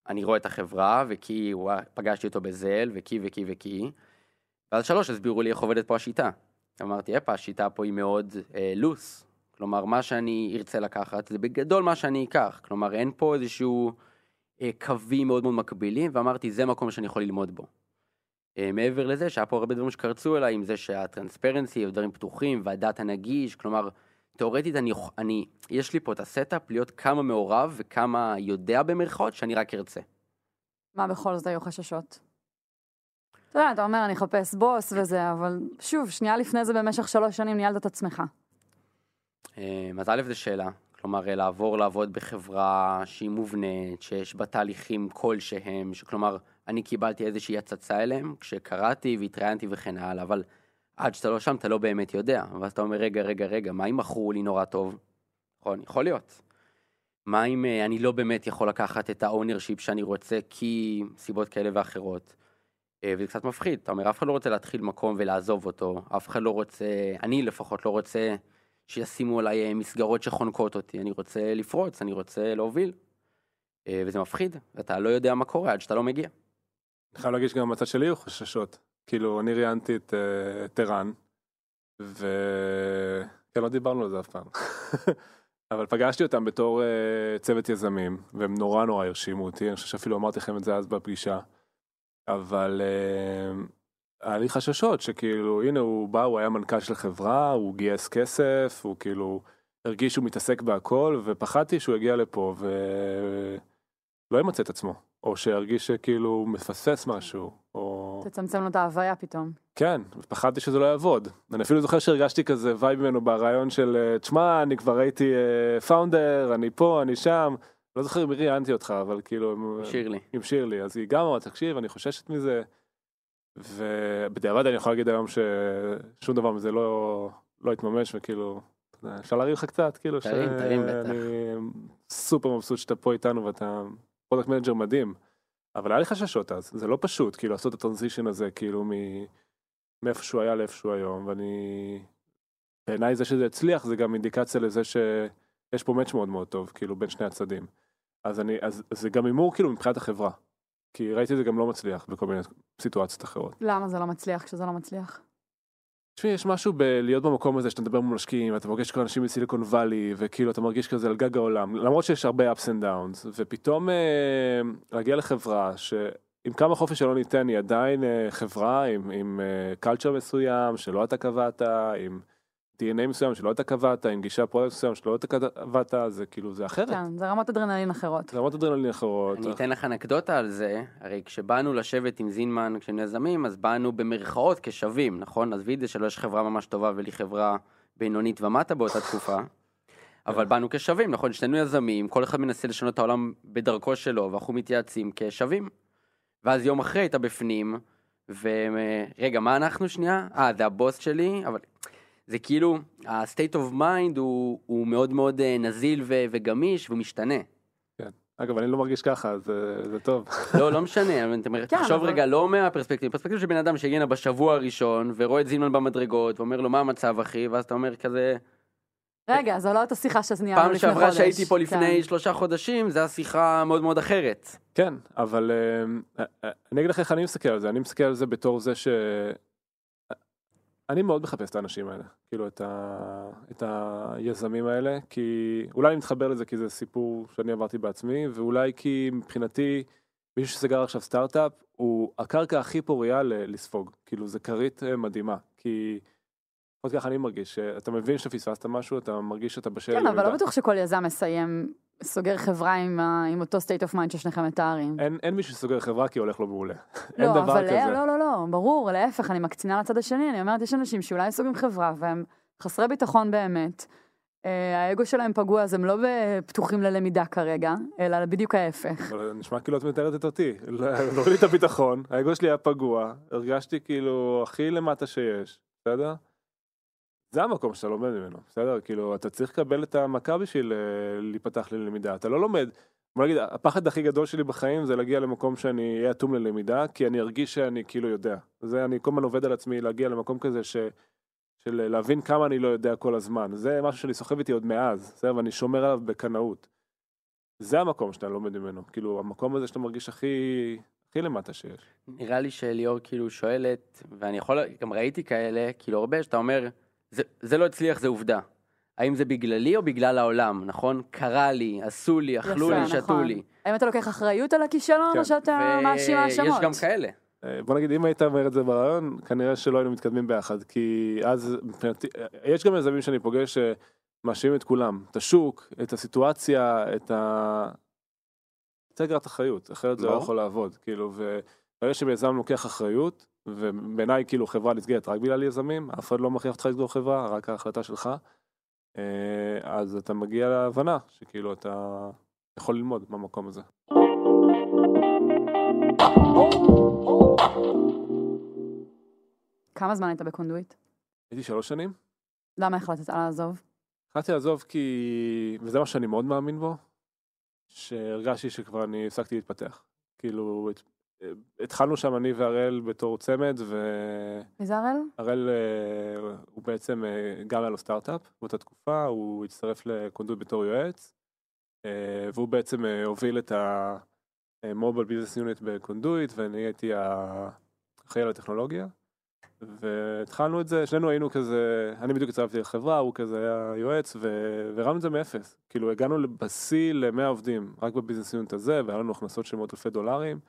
אני רואה את החברה, וכי הוא, פגשתי אותו בזל, וכי וכי וכי. ואז שלוש, הסבירו לי איך עובדת פה השיטה. אמרתי, הפה, השיטה פה היא מאוד אה, loose. כלומר, מה שאני ארצה לקחת, זה בגדול מה שאני אקח. כלומר, אין פה איזשהו אה, קווים מאוד מאוד מקבילים, ואמרתי, זה מקום שאני יכול ללמוד בו. אה, מעבר לזה, שהיה פה הרבה דברים שקרצו אליי, עם זה שה transparency, דברים פתוחים, והדאטה נגיש, כלומר, תאורטית אני, אני, יש לי פה את ה setup להיות כמה מעורב וכמה יודע במרכאות שאני רק ארצה. מה בכל זאת היו חששות? אתה יודע, אתה אומר, אני אחפש בוס וזה, אבל שוב, שנייה לפני זה במשך שלוש שנים ניהלת את עצמך. אה, אז א', זו שאלה. כלומר, אה, לעבור לעבוד בחברה שהיא מובנית, שיש בה תהליכים כלשהם, שכלומר, אני קיבלתי איזושהי הצצה אליהם כשקראתי והתראיינתי וכן הלאה, אבל עד שאתה לא שם אתה לא באמת יודע. ואז אתה אומר, רגע, רגע, רגע, מה אם מכרו לי נורא טוב? נכון, יכול להיות. מה אם אה, אני לא באמת יכול לקחת את ה ownership שאני רוצה כי סיבות כאלה ואחרות? אה, וזה קצת מפחיד, אתה אומר, אף אחד לא רוצה להתחיל מקום ולעזוב אותו, אף אחד לא רוצה, אני לפחות לא רוצה שישימו עליי אה, מסגרות שחונקות אותי, אני רוצה לפרוץ, אני רוצה להוביל. אה, וזה מפחיד, אתה לא יודע מה קורה עד שאתה לא מגיע. אני חייב להגיד שגם בצד שלי היו חששות. כאילו, אני ראיינתי את ערן, ו... כן, לא דיברנו על זה אף פעם. <laughs> אבל פגשתי אותם בתור צוות יזמים, והם נורא נורא הרשימו אותי, אני חושב שאפילו אמרתי לכם את זה אז בפגישה. אבל אה, היה לי חששות שכאילו, הנה הוא בא, הוא היה מנכ"ל של חברה, הוא גייס כסף, הוא כאילו הרגיש שהוא מתעסק בהכל, ופחדתי שהוא יגיע לפה ולא ימצא את עצמו, או שירגיש שכאילו הוא מפספס משהו, או... תצמצם לו את ההוויה פתאום. כן, פחדתי שזה לא יעבוד. אני אפילו זוכר שהרגשתי כזה וייב ממנו ברעיון של, אה, תשמע, אני כבר הייתי founder, אני פה, אני שם. לא זוכר מי ראיינתי אותך, אבל כאילו... עם- שירלי. עם שירלי, אז היא גם אמרה, תקשיב, אני חוששת מזה. ובדיעבד אני יכול להגיד היום ששום דבר מזה לא, לא התממש, וכאילו, אפשר להרים לך קצת, כאילו, תרים, תרים, בטח. שאני סופר מבסוט שאתה פה איתנו ואתה product manager מדהים. אבל היה לי חששות אז, זה לא פשוט, כאילו, לעשות את ה transition הזה, כאילו, מ... מאיפה שהוא היה לאיפה שהוא היום, ואני... בעיניי זה שזה הצליח זה גם אינדיקציה לזה שיש פה מאץ' מאוד מאוד טוב, כאילו, בין שני הצדדים. אז אני, אז זה גם הימור כאילו מבחינת החברה. כי ראיתי את זה גם לא מצליח בכל מיני סיטואציות אחרות. למה זה לא מצליח כשזה לא מצליח? תשמעי, יש משהו בלהיות במקום הזה שאתה מדבר מול משקיעים, אתה פוגש כל אנשים בסיליקון וואלי, וכאילו אתה מרגיש כזה על גג העולם, למרות שיש הרבה ups and downs, ופתאום אה, להגיע לחברה שעם כמה חופש שלא ניתן, היא עדיין אה, חברה עם, עם אה, culture מסוים שלא אתה קבעת, עם DNA מסוים שלא אתה קבעת, עם גישה product מסוים שלא אתה קבעת, זה כאילו, זה אחרת. כן, זה רמות אדרנלין אחרות. זה רמות אדרנלין אחרות. אני אתן לך אנקדוטה על זה, הרי כשבאנו לשבת עם זינמן כשהיינו יזמים, אז באנו במרכאות כשווים, נכון? עזבי את זה שלו יש חברה ממש טובה ולי חברה בינונית ומטה באותה תקופה, אבל באנו כשווים, נכון? שנינו יזמים, כל אחד מנסה לשנות את העולם בדרכו שלו, ואנחנו מתייעצים כשווים. ואז יום אחרי הייתה בפנים, ורגע, מה אנחנו שנייה? אה, זה הבוס שלי, אבל זה כאילו, ה-state of mind הוא, הוא מאוד מאוד אה, נזיל ו- וגמיש, והוא משתנה. אגב, אני לא מרגיש ככה, אז אה, זה טוב. <laughs> לא, לא משנה, אבל אתה אומר, כן, תחשוב רגע, לא מהפרספקטיבה, פרספקטיבה של בן אדם שהגיע בשבוע הראשון, ורואה את זינמן במדרגות, ואומר לו, מה המצב, אחי? ואז אתה אומר כזה, רגע, זו לא אותה שיחה שניהלנו פעם לפני חודש. שעברה שהייתי פה לפני כן. שלושה חודשים, זו הייתה שיחה מאוד מאוד אחרת. כן, אבל אה, אה, אני אגיד לך איך אני מסתכל על זה, אני מסתכל על זה בתור זה ש... אני מאוד מחפש את האנשים האלה, כאילו את, ה... את היזמים האלה, כי אולי אני מתחבר לזה כי זה סיפור שאני עברתי בעצמי, ואולי כי מבחינתי מישהו שסגר עכשיו סטארט-אפ, הוא הקרקע הכי פוריה ל- לספוג, כאילו זה כרית אה, מדהימה, כי לפחות ככה אני מרגיש, שאתה מבין שפספסת משהו, אתה מרגיש שאתה בשל כן, אבל לא. בטוח שכל יזם מסיים, סוגר חברה עם ה- עם אותו state of mind ששניכם מתארים. אין, אין מישהו שסוגר חברה כי הולך לו מעולה. <laughs> אין לא, דבר אבל כזה. לא, לא, לא, ברור, להפך, אני מקצינה לצד השני, אני אומרת, יש אנשים שאולי סוגרים חברה והם חסרי ביטחון באמת. אה, האגו שלהם פגוע, אז הם לא פתוחים ללמידה כרגע, אלא בדיוק ההפך. אבל נשמע כאילו את מתארת אותי, להוריד לי את הביטחון, האגו שלי היה פגוע, הרגשתי כאילו הכי למטה שיש, בסדר? זה המקום שאתה לומד ממנו, בסדר? כאילו, אתה צריך לקבל את המכה בשביל אה, להיפתח ללמידה, אתה לא לומד. בוא נגיד, הפחד הכי גדול שלי בחיים זה להגיע למקום שאני אהיה אטום ללמידה, כי אני ארגיש שאני כאילו יודע. זה, אני כל הזמן עובד על עצמי להגיע למקום כזה ש... של להבין כמה אני לא יודע כל הזמן. זה משהו שאני סוחב איתי עוד מאז, בסדר? ואני שומר עליו בקנאות. זה המקום שאתה לומד ממנו, כאילו המקום הזה שאתה מרגיש הכי, הכי למטה שיש. נראה לי שליאור כאילו שואלת, ואני יכול, גם ראיתי כאלה, כאילו הרבה, שאתה אומר, זה, זה לא הצליח, זה עובדה. האם זה בגללי או בגלל העולם, נכון? קרה לי, עשו לי, אכלו לי, שתו נכון. לי. האם אתה לוקח אחריות על הכישלון, כן. או שאתה מאשים האשמות? ויש גם כאלה. אה, בוא נגיד אם היית אומר את זה ברעיון כנראה שלא היינו מתקדמים ביחד כי אז מבחינתי אה, יש גם יזמים שאני פוגש שמאשימים את כולם את השוק את הסיטואציה את ה... צריך לקחת אחריות אחרת זה לא. יכול לעבוד כאילו וברגע שיזם לוקח אחריות ובעיניי כאילו חברה נסגרת רק בגלל יזמים אף אחד לא מכריח אותך לסגור חברה רק ההחלטה שלך אה, אז אתה מגיע להבנה שכאילו אתה יכול ללמוד במקום הזה. כמה זמן היית בקונדויט? הייתי שלוש שנים. למה החלטת לעזוב? החלטתי לעזוב כי, וזה מה שאני מאוד מאמין בו, שהרגשתי שכבר אני הפסקתי להתפתח. כאילו, התחלנו שם אני והראל בתור צמד, מי זה הראל? והראל אה, הוא בעצם, אה, גם היה לו סטארט-אפ באותה תקופה, הוא הצטרף לקונדויט בתור יועץ, אה, והוא בעצם הוביל את ה mobile business unit בקונדויט, ואני הייתי אחראי על הטכנולוגיה. והתחלנו את זה, שנינו היינו כזה, אני בדיוק הצטרפתי לחברה, הוא כזה היה יועץ, ו- והרמנו את זה מאפס. כאילו הגענו בשיא ל-100 עובדים, רק ב business unit הזה, והיה לנו הכנסות של מאות אלפי דולרים.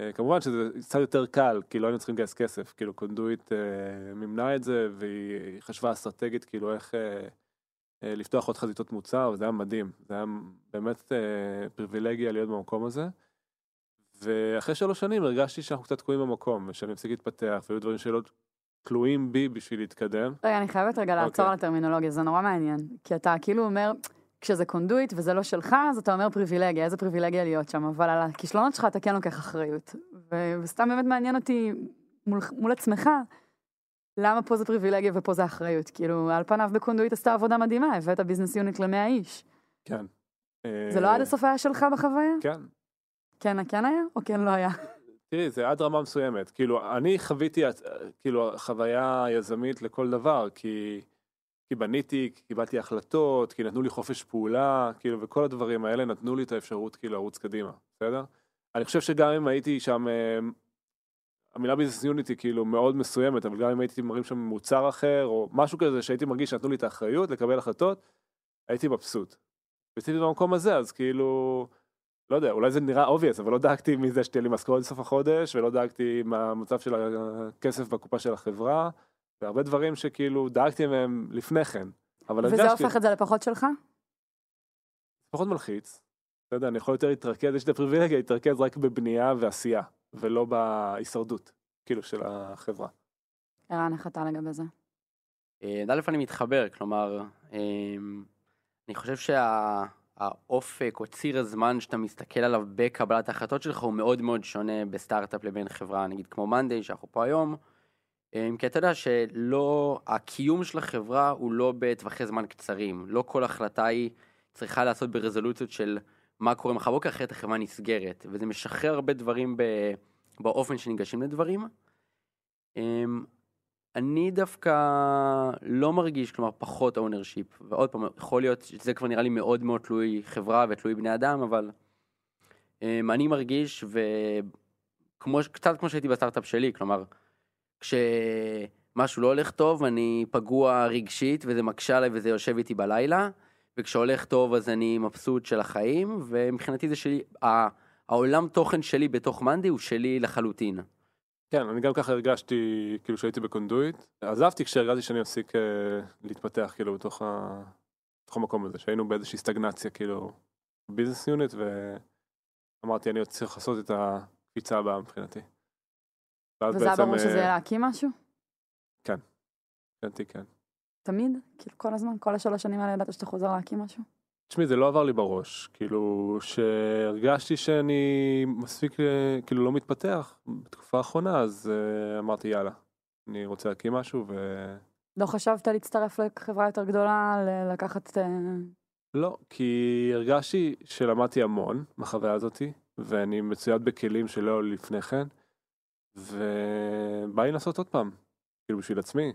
אה, כמובן שזה קצת יותר קל, כי לא היינו צריכים לגייס כסף, כאילו קונדויט אה, מימנה את זה, והיא חשבה אסטרטגית, כאילו איך אה, לפתוח עוד חזיתות מוצר, וזה היה מדהים, זה היה באמת פריבילגיה להיות במקום הזה. ואחרי שלוש שנים הרגשתי שאנחנו קצת תקועים במקום, ושאני מפסיק להתפתח, והיו דברים שלא תלויים בי בשביל להתקדם. רגע, אני חייבת רגע לעצור אוקיי. על הטרמינולוגיה, זה נורא מעניין. כי אתה כאילו אומר, כשזה קונדויט וזה לא שלך, אז אתה אומר פריבילגיה, איזה פריבילגיה להיות שם, אבל על הכישלונות שלך אתה כן לוקח אחריות. ו- וסתם באמת מעניין אותי מול, מול עצמך, למה פה זה פריבילגיה ופה זה אחריות. כאילו, על פניו בקונדויט עשתה עבודה מדהימה, הבאת ביזנס יוניט למאה איש. כן. זה לא עד הסוף היה שלך בחוויה? כן. כן, כן היה? או כן לא היה? תראי, זה עד רמה מסוימת. כאילו, אני חוויתי, אה, כאילו, חוויה יזמית לכל דבר, כי, כי בניתי, כי קיבלתי החלטות, כי נתנו לי חופש פעולה, כאילו, וכל הדברים האלה נתנו לי את האפשרות, כאילו, לרוץ קדימה, בסדר? אני חושב שגם אם הייתי שם, אה, המילה ביזנס יוניט היא כאילו מאוד מסוימת, אבל גם אם הייתי מראים שם מוצר אחר, או משהו כזה שהייתי מרגיש שנתנו לי את האחריות לקבל החלטות, הייתי מבסוט. ספציפית במקום הזה, אז כאילו, לא יודע, אולי זה נראה obvious, אבל לא דאגתי מזה שתהיה לי משכורת בסוף החודש, ולא דאגתי מהמצב של הכסף בקופה של החברה, והרבה דברים שכאילו דאגתי מהם לפני כן. אבל וזה הרגשתי, הופך את זה לפחות שלך? פחות מלחיץ. אתה יודע, אני יכול יותר להתרכז, יש לי את הפריבילגיה להתרכז רק בבנייה ועשייה, ולא בהישרדות, כאילו, של החברה. ערן, איך אתה לגבי זה? אה, א', אני מתחבר, כלומר, אמ, אני חושב שהאופק או ציר הזמן שאתה מסתכל עליו בקבלת ההחלטות שלך הוא מאוד מאוד שונה בסטארט-אפ לבין חברה, נגיד כמו מאנדיי, שאנחנו פה היום, כי אתה יודע שלא, הקיום של החברה הוא לא בטווחי זמן קצרים, לא כל החלטה היא צריכה לעשות ברזולוציות של מה קורה מחר בוקר, אחרת החברה נסגרת, וזה משחרר הרבה דברים ב, באופן שניגשים לדברים. אמ, אני דווקא לא מרגיש, כלומר, פחות ownership. ועוד פעם, יכול להיות שזה כבר נראה לי מאוד מאוד תלוי חברה ותלוי בני אדם, אבל um, אני מרגיש, וכמו, קצת כמו שהייתי בסטארט-אפ שלי, כלומר, כשמשהו לא הולך טוב, אני פגוע רגשית, וזה מקשה עליי וזה יושב איתי בלילה, וכשהולך טוב אז אני מבסוט של החיים, ומבחינתי זה שלי, העולם תוכן שלי בתוך מאנדי הוא שלי לחלוטין. כן, אני גם ככה הרגשתי, כאילו, שהייתי בקונדויט. עזבתי כשהרגשתי שאני מפסיק אה, להתפתח, כאילו, בתוך, ה... בתוך המקום הזה, שהיינו באיזושהי סטגנציה, כאילו, ביזנס יוניט, ואמרתי, אני עוד צריך לעשות את הקפיצה הבאה מבחינתי. ואז וזה היה ברור אה, שזה יהיה להקים משהו? מבחינתי כן. תמיד? כאילו כל הזמן? כל השלוש שנים האלה ידעת שאתה חוזר להקים משהו? תשמעי, זה לא עבר לי בראש, כאילו, שהרגשתי שאני מספיק, אה, כאילו, לא מתפתח בתקופה האחרונה, אז אה, אמרתי, יאללה, אני רוצה להקים משהו, ו... לא חשבת להצטרף לחברה יותר גדולה, לקחת... אה, לא, כי הרגשתי שלמדתי המון מהחוויה הזאתי, ואני מצויד בכלים שלא לפני כן, ובא לי לעשות עוד פעם, כאילו בשביל עצמי.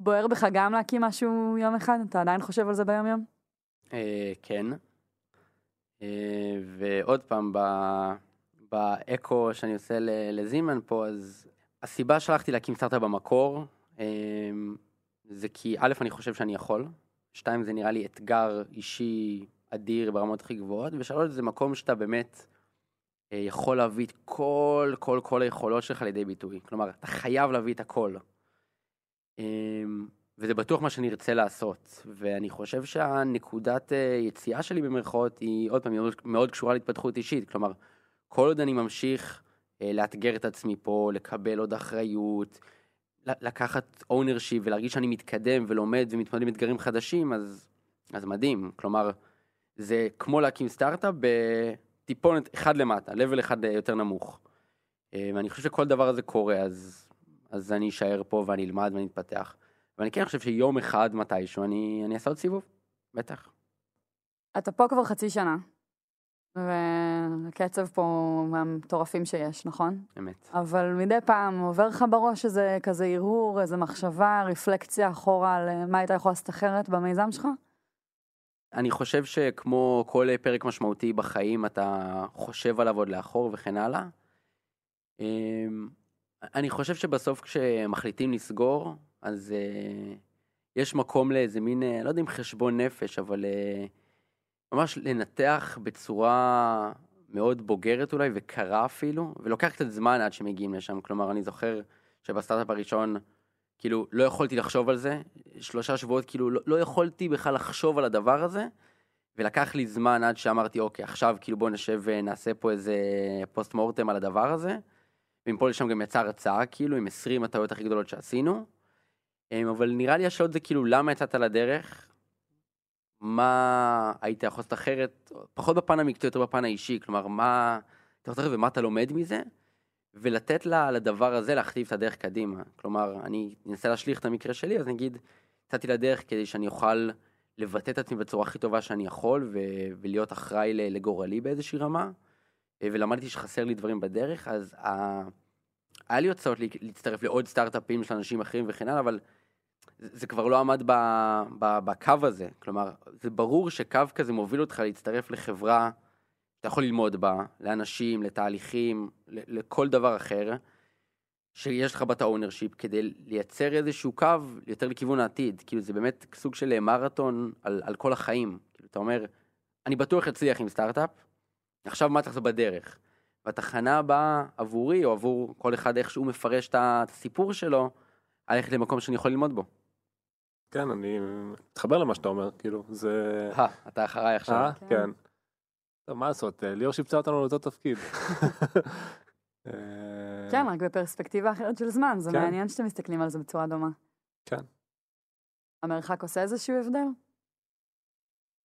בוער בך גם להקים משהו יום אחד? אתה עדיין חושב על זה ביום יום? אה, כן. אה, ועוד פעם, ב- באקו שאני עושה ל- לזימן פה, אז הסיבה שהלכתי להקים סטארט-אפ במקור, אה, זה כי א', אני חושב שאני יכול, שתיים, זה נראה לי אתגר אישי אדיר ברמות הכי גבוהות, ושלוש, זה מקום שאתה באמת יכול להביא את כל, כל, כל היכולות שלך לידי ביטוי. כלומר, אתה חייב להביא את הכל. אמ, וזה בטוח מה שאני ארצה לעשות, ואני חושב שהנקודת אה, יציאה שלי במרכאות היא עוד פעם מאוד- קשורה להתפתחות אישית, כלומר, כל עוד אני ממשיך אה, לאתגר את עצמי פה, לקבל עוד אחריות, לקחת ownership ולהרגיש שאני מתקדם ולומד ומתמודד עם אתגרים חדשים, אז, אז מדהים, כלומר, זה כמו להקים סטארט-אפ בטיפונת אחד למטה, level אחד אה, יותר נמוך. אה, ואני חושב שכל דבר הזה קורה, אז, אז אני אשאר פה ואני אלמד ואני אתפתח. ואני כן חושב שיום אחד מתישהו אני, אני אעשה עוד סיבוב, בטח. אתה פה כבר חצי שנה, והקצב פה מהמטורפים שיש, נכון? אמת. אבל מדי פעם עובר לך בראש איזה כזה הרהור, איזה מחשבה, רפלקציה אחורה על אה, מה היית יכול לעשות אחרת במיזם שלך? אני חושב שכמו כל פרק משמעותי בחיים, אתה חושב עליו עוד לאחור וכן הלאה. אמ, אני חושב שבסוף כשמחליטים לסגור, אז אה, יש מקום לאיזה מין, אה, לא יודע אם חשבון נפש, אבל אה, ממש לנתח בצורה מאוד בוגרת אולי, וקרה אפילו, ולוקח קצת זמן עד שמגיעים לשם. כלומר, אני זוכר שבסטארט-אפ הראשון, כאילו, לא יכולתי לחשוב על זה. שלושה שבועות, כאילו, לא, לא יכולתי בכלל לחשוב על הדבר הזה, ולקח לי זמן עד שאמרתי, אוקיי, עכשיו כאילו בוא נשב ונעשה פה איזה פוסט מורטם על הדבר הזה. ומפה לשם גם יצאה הרצאה, כאילו, עם 20 הטעויות הכי גדולות שעשינו. אמ, אבל נראה לי השאלות זה כאילו, למה יצאת לדרך? מה היית יכול לעשות אחרת? פחות בפן המקצועי, יותר בפן האישי. כלומר, מה אתה רוצה ומה אתה לומד מזה? ולתת לה, לדבר הזה להכתיב את הדרך קדימה. כלומר, אני אנסה להשליך את המקרה שלי, אז נגיד, יצאתי לדרך כדי שאני אוכל לבטא את עצמי בצורה הכי טובה שאני יכול, ו- ולהיות אחראי לגורלי באיזושהי רמה. אה, ולמדתי שחסר לי דברים בדרך, אז ה... היה לי לה- להצטרף לעוד סטארט-אפים של אנשים אחרים וכן הלאה, אבל זה כבר לא עמד ב, ב, בקו הזה. כלומר, זה ברור שקו כזה מוביל אותך להצטרף לחברה שאתה יכול ללמוד בה, לאנשים, לתהליכים, ל- לכל דבר אחר, שיש לך בה את ה ownership, כדי לייצר איזשהו קו יותר לכיוון העתיד. כאילו, זה באמת סוג של מרתון על, על כל החיים. כאילו, אתה אומר, אני בטוח אצליח עם סטארט-אפ, עכשיו מה צריך לעשות בדרך? והתחנה הבאה עבורי, או עבור כל אחד איך שהוא מפרש את הסיפור שלו, ללכת למקום שאני יכול ללמוד בו. כן, אני מתחבר למה שאתה אומר, כאילו, זה... אה, אתה אחריי עכשיו. אה? כן. טוב, מה לעשות, אה, ליאור שיפצה אותנו לאותו תפקיד. <laughs> אה, כן, רק בפרספקטיבה אחרת של זמן, זה כן. מעניין שאתם מסתכלים על זה בצורה דומה. כן. המרחק עושה איזשהו הבדל?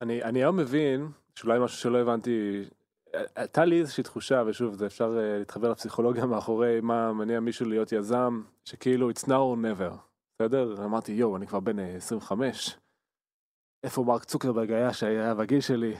אני, אני היום מבין, שאולי משהו שלא הבנתי, הייתה לי איזושהי תחושה, ושוב, זה אפשר אה, להתחבר לפסיכולוגיה מאחורי מה מניע מישהו להיות יזם, שכאילו it's now or never, בסדר? אמרתי, יואו, אני כבר בן אה, 25, איפה מרק צוקרברג היה שהיה בגיל שלי?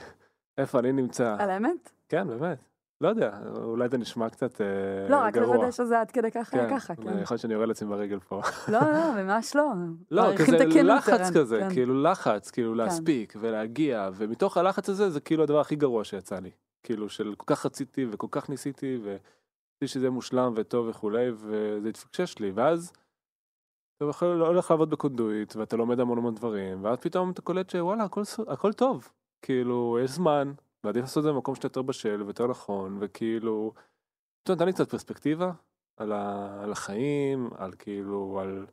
איפה אני נמצא? על האמת? כן, באמת. לא יודע, אולי זה נשמע קצת אה, לא, רק. לוודא שזה עד כדי ככה, כן, ככה, כן. יכול להיות שאני יורה לעצמי ברגל פה. לא, לא, ממש לא. <laughs> לא, כזה לחץ כזה, כן. כאילו לחץ, כאילו להספיק ולהגיע, ומתוך הלחץ הזה זה כאילו הדבר הכי גרוע שיצא לי. כאילו של כל כך רציתי וכל כך ניסיתי, ורציתי שזה מושלם וטוב וכולי, וזה התפקשש לי, ואז אתה יכול, הולך לעבוד בקונדויט, ואתה לומד המון המון דברים, ואז פתאום אתה קולט שוואלה, הכל, הכל טוב. כאילו, יש זמן, ועדיף לעשות את זה במקום שאתה יותר בשל ויותר נכון, וכאילו, פתאום נתן לי קצת פרספקטיבה על, ה, על החיים, על כאילו, על...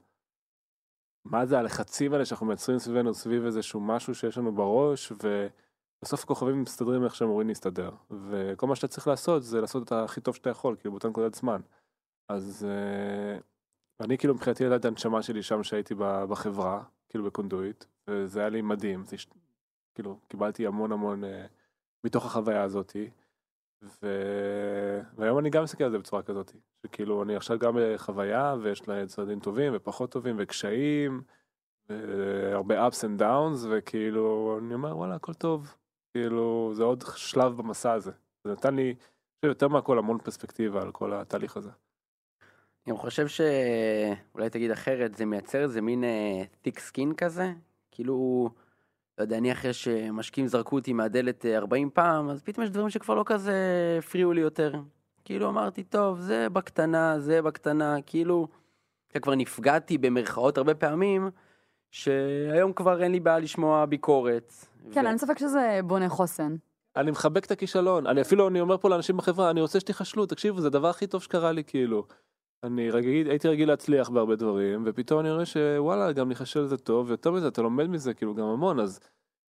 מה זה הלחצים האלה שאנחנו מייצרים סביבנו, סביב איזשהו משהו שיש לנו בראש, ובסוף הכוכבים מסתדרים איך שהם אמורים להסתדר. וכל מה שאתה צריך לעשות זה לעשות את הכי טוב שאתה יכול, כאילו באותה נקודת זמן. אז אה, אני כאילו מבחינתי ידעתי את הנשמה שלי שם שהייתי בחברה, כאילו בקונדויט, וזה היה לי מדהים, זה, כאילו קיבלתי המון המון אה, מתוך החוויה הזאתי. ו... והיום אני גם מסתכל על זה בצורה כזאת, שכאילו אני עכשיו גם בחוויה ויש לה צעדים טובים ופחות טובים וקשיים, והרבה ups and downs, וכאילו אני אומר וואלה הכל טוב, כאילו זה עוד שלב במסע הזה, זה נתן לי יותר מהכל המון פרספקטיבה על כל התהליך הזה. אני גם חושב שאולי תגיד אחרת, זה מייצר איזה מין אה, thick skin כזה, כאילו, לא יודע, אני אחרי שמשקיעים זרקו אותי מהדלת אה, 40 פעם, אז פתאום יש דברים שכבר לא כזה הפריעו לי יותר. כאילו אמרתי, טוב, זה בקטנה, זה בקטנה, כאילו, כבר נפגעתי במרכאות הרבה פעמים, שהיום כבר אין לי בעיה לשמוע ביקורת. כן, ו- אין ספק שזה בונה חוסן. אני מחבק את הכישלון, אני אפילו, אני אומר פה לאנשים בחברה, אני רוצה שתיכשלו, תקשיבו, זה הדבר הכי טוב שקרה לי, כאילו. אני רגיל, הייתי רגיל להצליח בהרבה דברים, ופתאום אני רואה שוואלה, גם להיכשל זה טוב, ויותר מזה, אתה לומד מזה, כאילו, גם המון, אז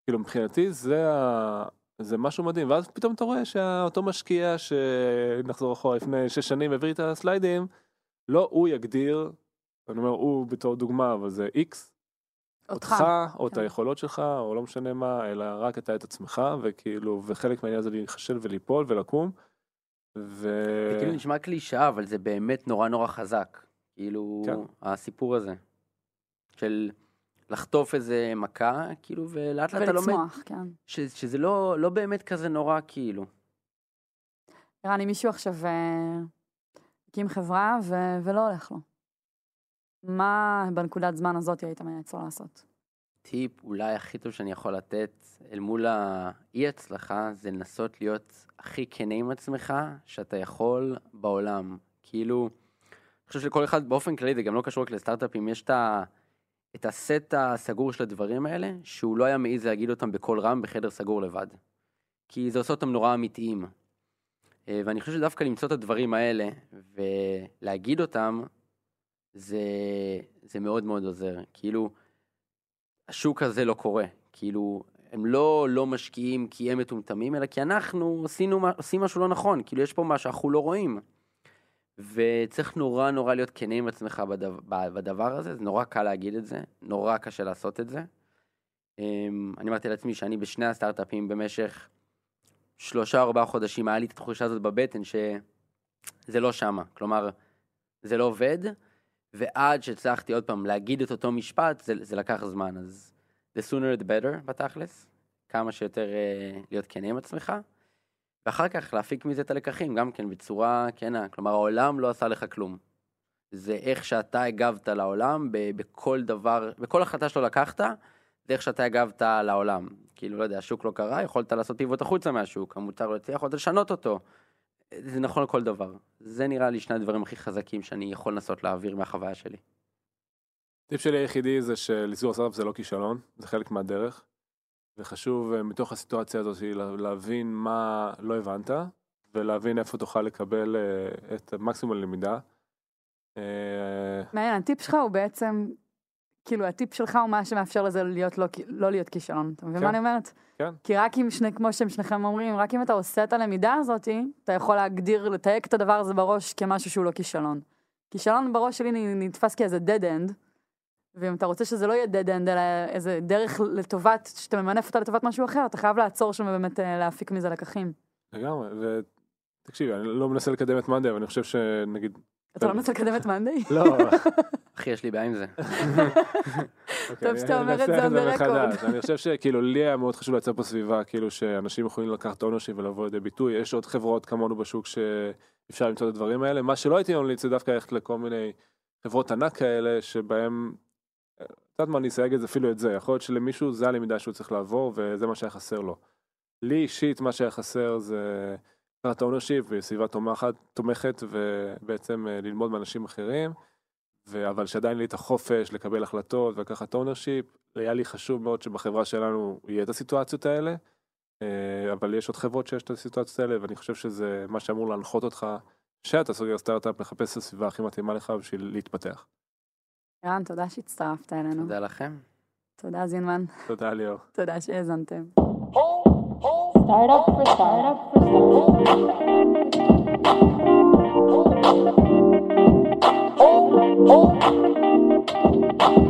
כאילו, מבחינתי זה, ה... זה משהו מדהים, ואז פתאום אתה רואה שאותו משקיע, שנחזור אחורה לפני שש שנים, העביר את הסליידים, לא הוא יגדיר, אני אומר הוא בתור דוגמה, אבל זה איקס, אותך. אותך, או את כן. היכולות שלך, או לא משנה מה, אלא רק אתה את עצמך, וכאילו, וחלק מהעניין זה להיכשל וליפול ולקום. ו... זה כאילו נשמע קלישאה, אבל זה באמת נורא נורא חזק. כאילו, כן. הסיפור הזה. של לחטוף איזה מכה, כאילו, ולאט לאט אתה לומד ולצמוח, כן. ש, שזה לא, לא באמת כזה נורא, כאילו. ערן, אם מישהו עכשיו אה, הקים חברה ו- ולא הולך לו, מה בנקודת זמן הזאת היית מייעץ לו לעשות? טיפ אולי הכי טוב שאני יכול לתת אל מול האי הצלחה, זה לנסות להיות הכי כנה עם עצמך שאתה יכול בעולם. כאילו, חושב שלכל אחד באופן כללי, זה גם לא קשור רק לסטארט-אפים, יש את, ה, את הסט הסגור של הדברים האלה, שהוא לא היה מעז להגיד אותם בקול רם בחדר סגור לבד. כי זה עושה אותם נורא אמיתיים. אה, ואני חושב שדווקא למצוא את הדברים האלה ולהגיד אותם, זה, זה מאוד מאוד עוזר. כאילו, השוק הזה לא קורה. כאילו, הם לא לא משקיעים כי הם מטומטמים, אלא כי אנחנו עשינו, עושים משהו לא נכון. כאילו, יש פה מה שאנחנו לא רואים. וצריך נורא נורא להיות כנה עם עצמך בדבר, בדבר הזה, זה נורא קל להגיד את זה, נורא קשה לעשות את זה. אמ, אני אמרתי לעצמי שאני בשני הסטארט-אפים במשך שלושה ארבעה חודשים, היה לי את התחושה הזאת בבטן שזה לא שמה, כלומר, זה לא עובד, ועד שהצלחתי עוד פעם להגיד את אותו משפט, זה, זה לקח זמן, אז the sooner the better בתכלס, כמה שיותר uh, להיות כנה עם עצמך. ואחר כך להפיק מזה את הלקחים, גם כן בצורה כנה. כלומר, העולם לא עשה לך כלום. זה איך שאתה הגבת לעולם בכל דבר, בכל החלטה שלא לקחת, זה איך שאתה הגבת לעולם. כאילו, לא יודע, השוק לא קרה, יכולת לעשות פיבוט החוצה מהשוק, המוצר לא יצא, יכולת לשנות אותו. זה נכון לכל דבר. זה נראה לי שני הדברים הכי חזקים שאני יכול לנסות להעביר מהחוויה שלי. טיפ שלי היחידי זה שלסגור סטארט זה לא כישלון, זה חלק מהדרך. וחשוב אה, מתוך הסיטואציה הזאת להבין מה לא הבנת, ולהבין איפה תוכל לקבל אה, את מקסימום הלמידה. אה, מעניין, הטיפ שלך הוא בעצם, כאילו הטיפ שלך הוא מה שמאפשר לזה להיות לא, לא להיות כישלון, אתה מבין כן. מה אני אומרת? כן. כי רק אם שני, כמו שהם שניכם אומרים, רק אם אתה עושה את הלמידה הזאת, אתה יכול להגדיר, לתייק את הדבר הזה בראש כמשהו שהוא לא כישלון. כישלון בראש שלי נתפס כאיזה dead end, ואם אתה רוצה שזה לא יהיה dead end, אלא איזה דרך לטובת, שאתה ממנף אותה לטובת משהו אחר, אתה חייב לעצור שם ובאמת אה, להפיק מזה לקחים. לגמרי, ותקשיבי, אני לא מנסה לקדם את מאנדי, אבל אני חושב שנגיד... אתה לא מנסה לקדם את monday? לא, <laughs> אחי, יש לי בעיה עם זה. אוקיי, אני שאתה אומר את זה on the מחדש. record. אני חושב שכאילו לי היה מאוד חשוב לייצר פה סביבה, כאילו שאנשים יכולים לקחת ownership ולבוא לידי ביטוי, יש עוד חברות כמונו בשוק שאפשר למצוא את הדברים האלה, מה שלא הייתי ממליץ זה דווקא ללכת לכל מיני חברות ענק כאלה, שבהם, את יודעת מה, אני אסייג את זה אפילו את זה, יכול להיות שלמישהו זה הלמידה שהוא צריך לעבור וזה מה שהיה חסר לו. לי אישית מה שהיה חסר זה לקחת ownership וסביבה תומכת, תומכת ובעצם אה, ללמוד מאנשים אחרים. ו- אבל שעדיין לי את החופש לקבל החלטות ולקחת ownership, היה לי חשוב מאוד שבחברה שלנו יהיה את הסיטואציות האלה, אה, אבל יש עוד חברות שיש את הסיטואציות האלה, ואני חושב שזה מה שאמור להנחות אותך, שאתה סוגר סטארט-אפ, לחפש את הסביבה הכי מתאימה לך בשביל להתפתח. ערן, תודה שהצטרפת אלינו. תודה לכם. תודה זינמן, תודה ליאור. תודה שהאזנתם. startup for startup for startup. Oh, oh.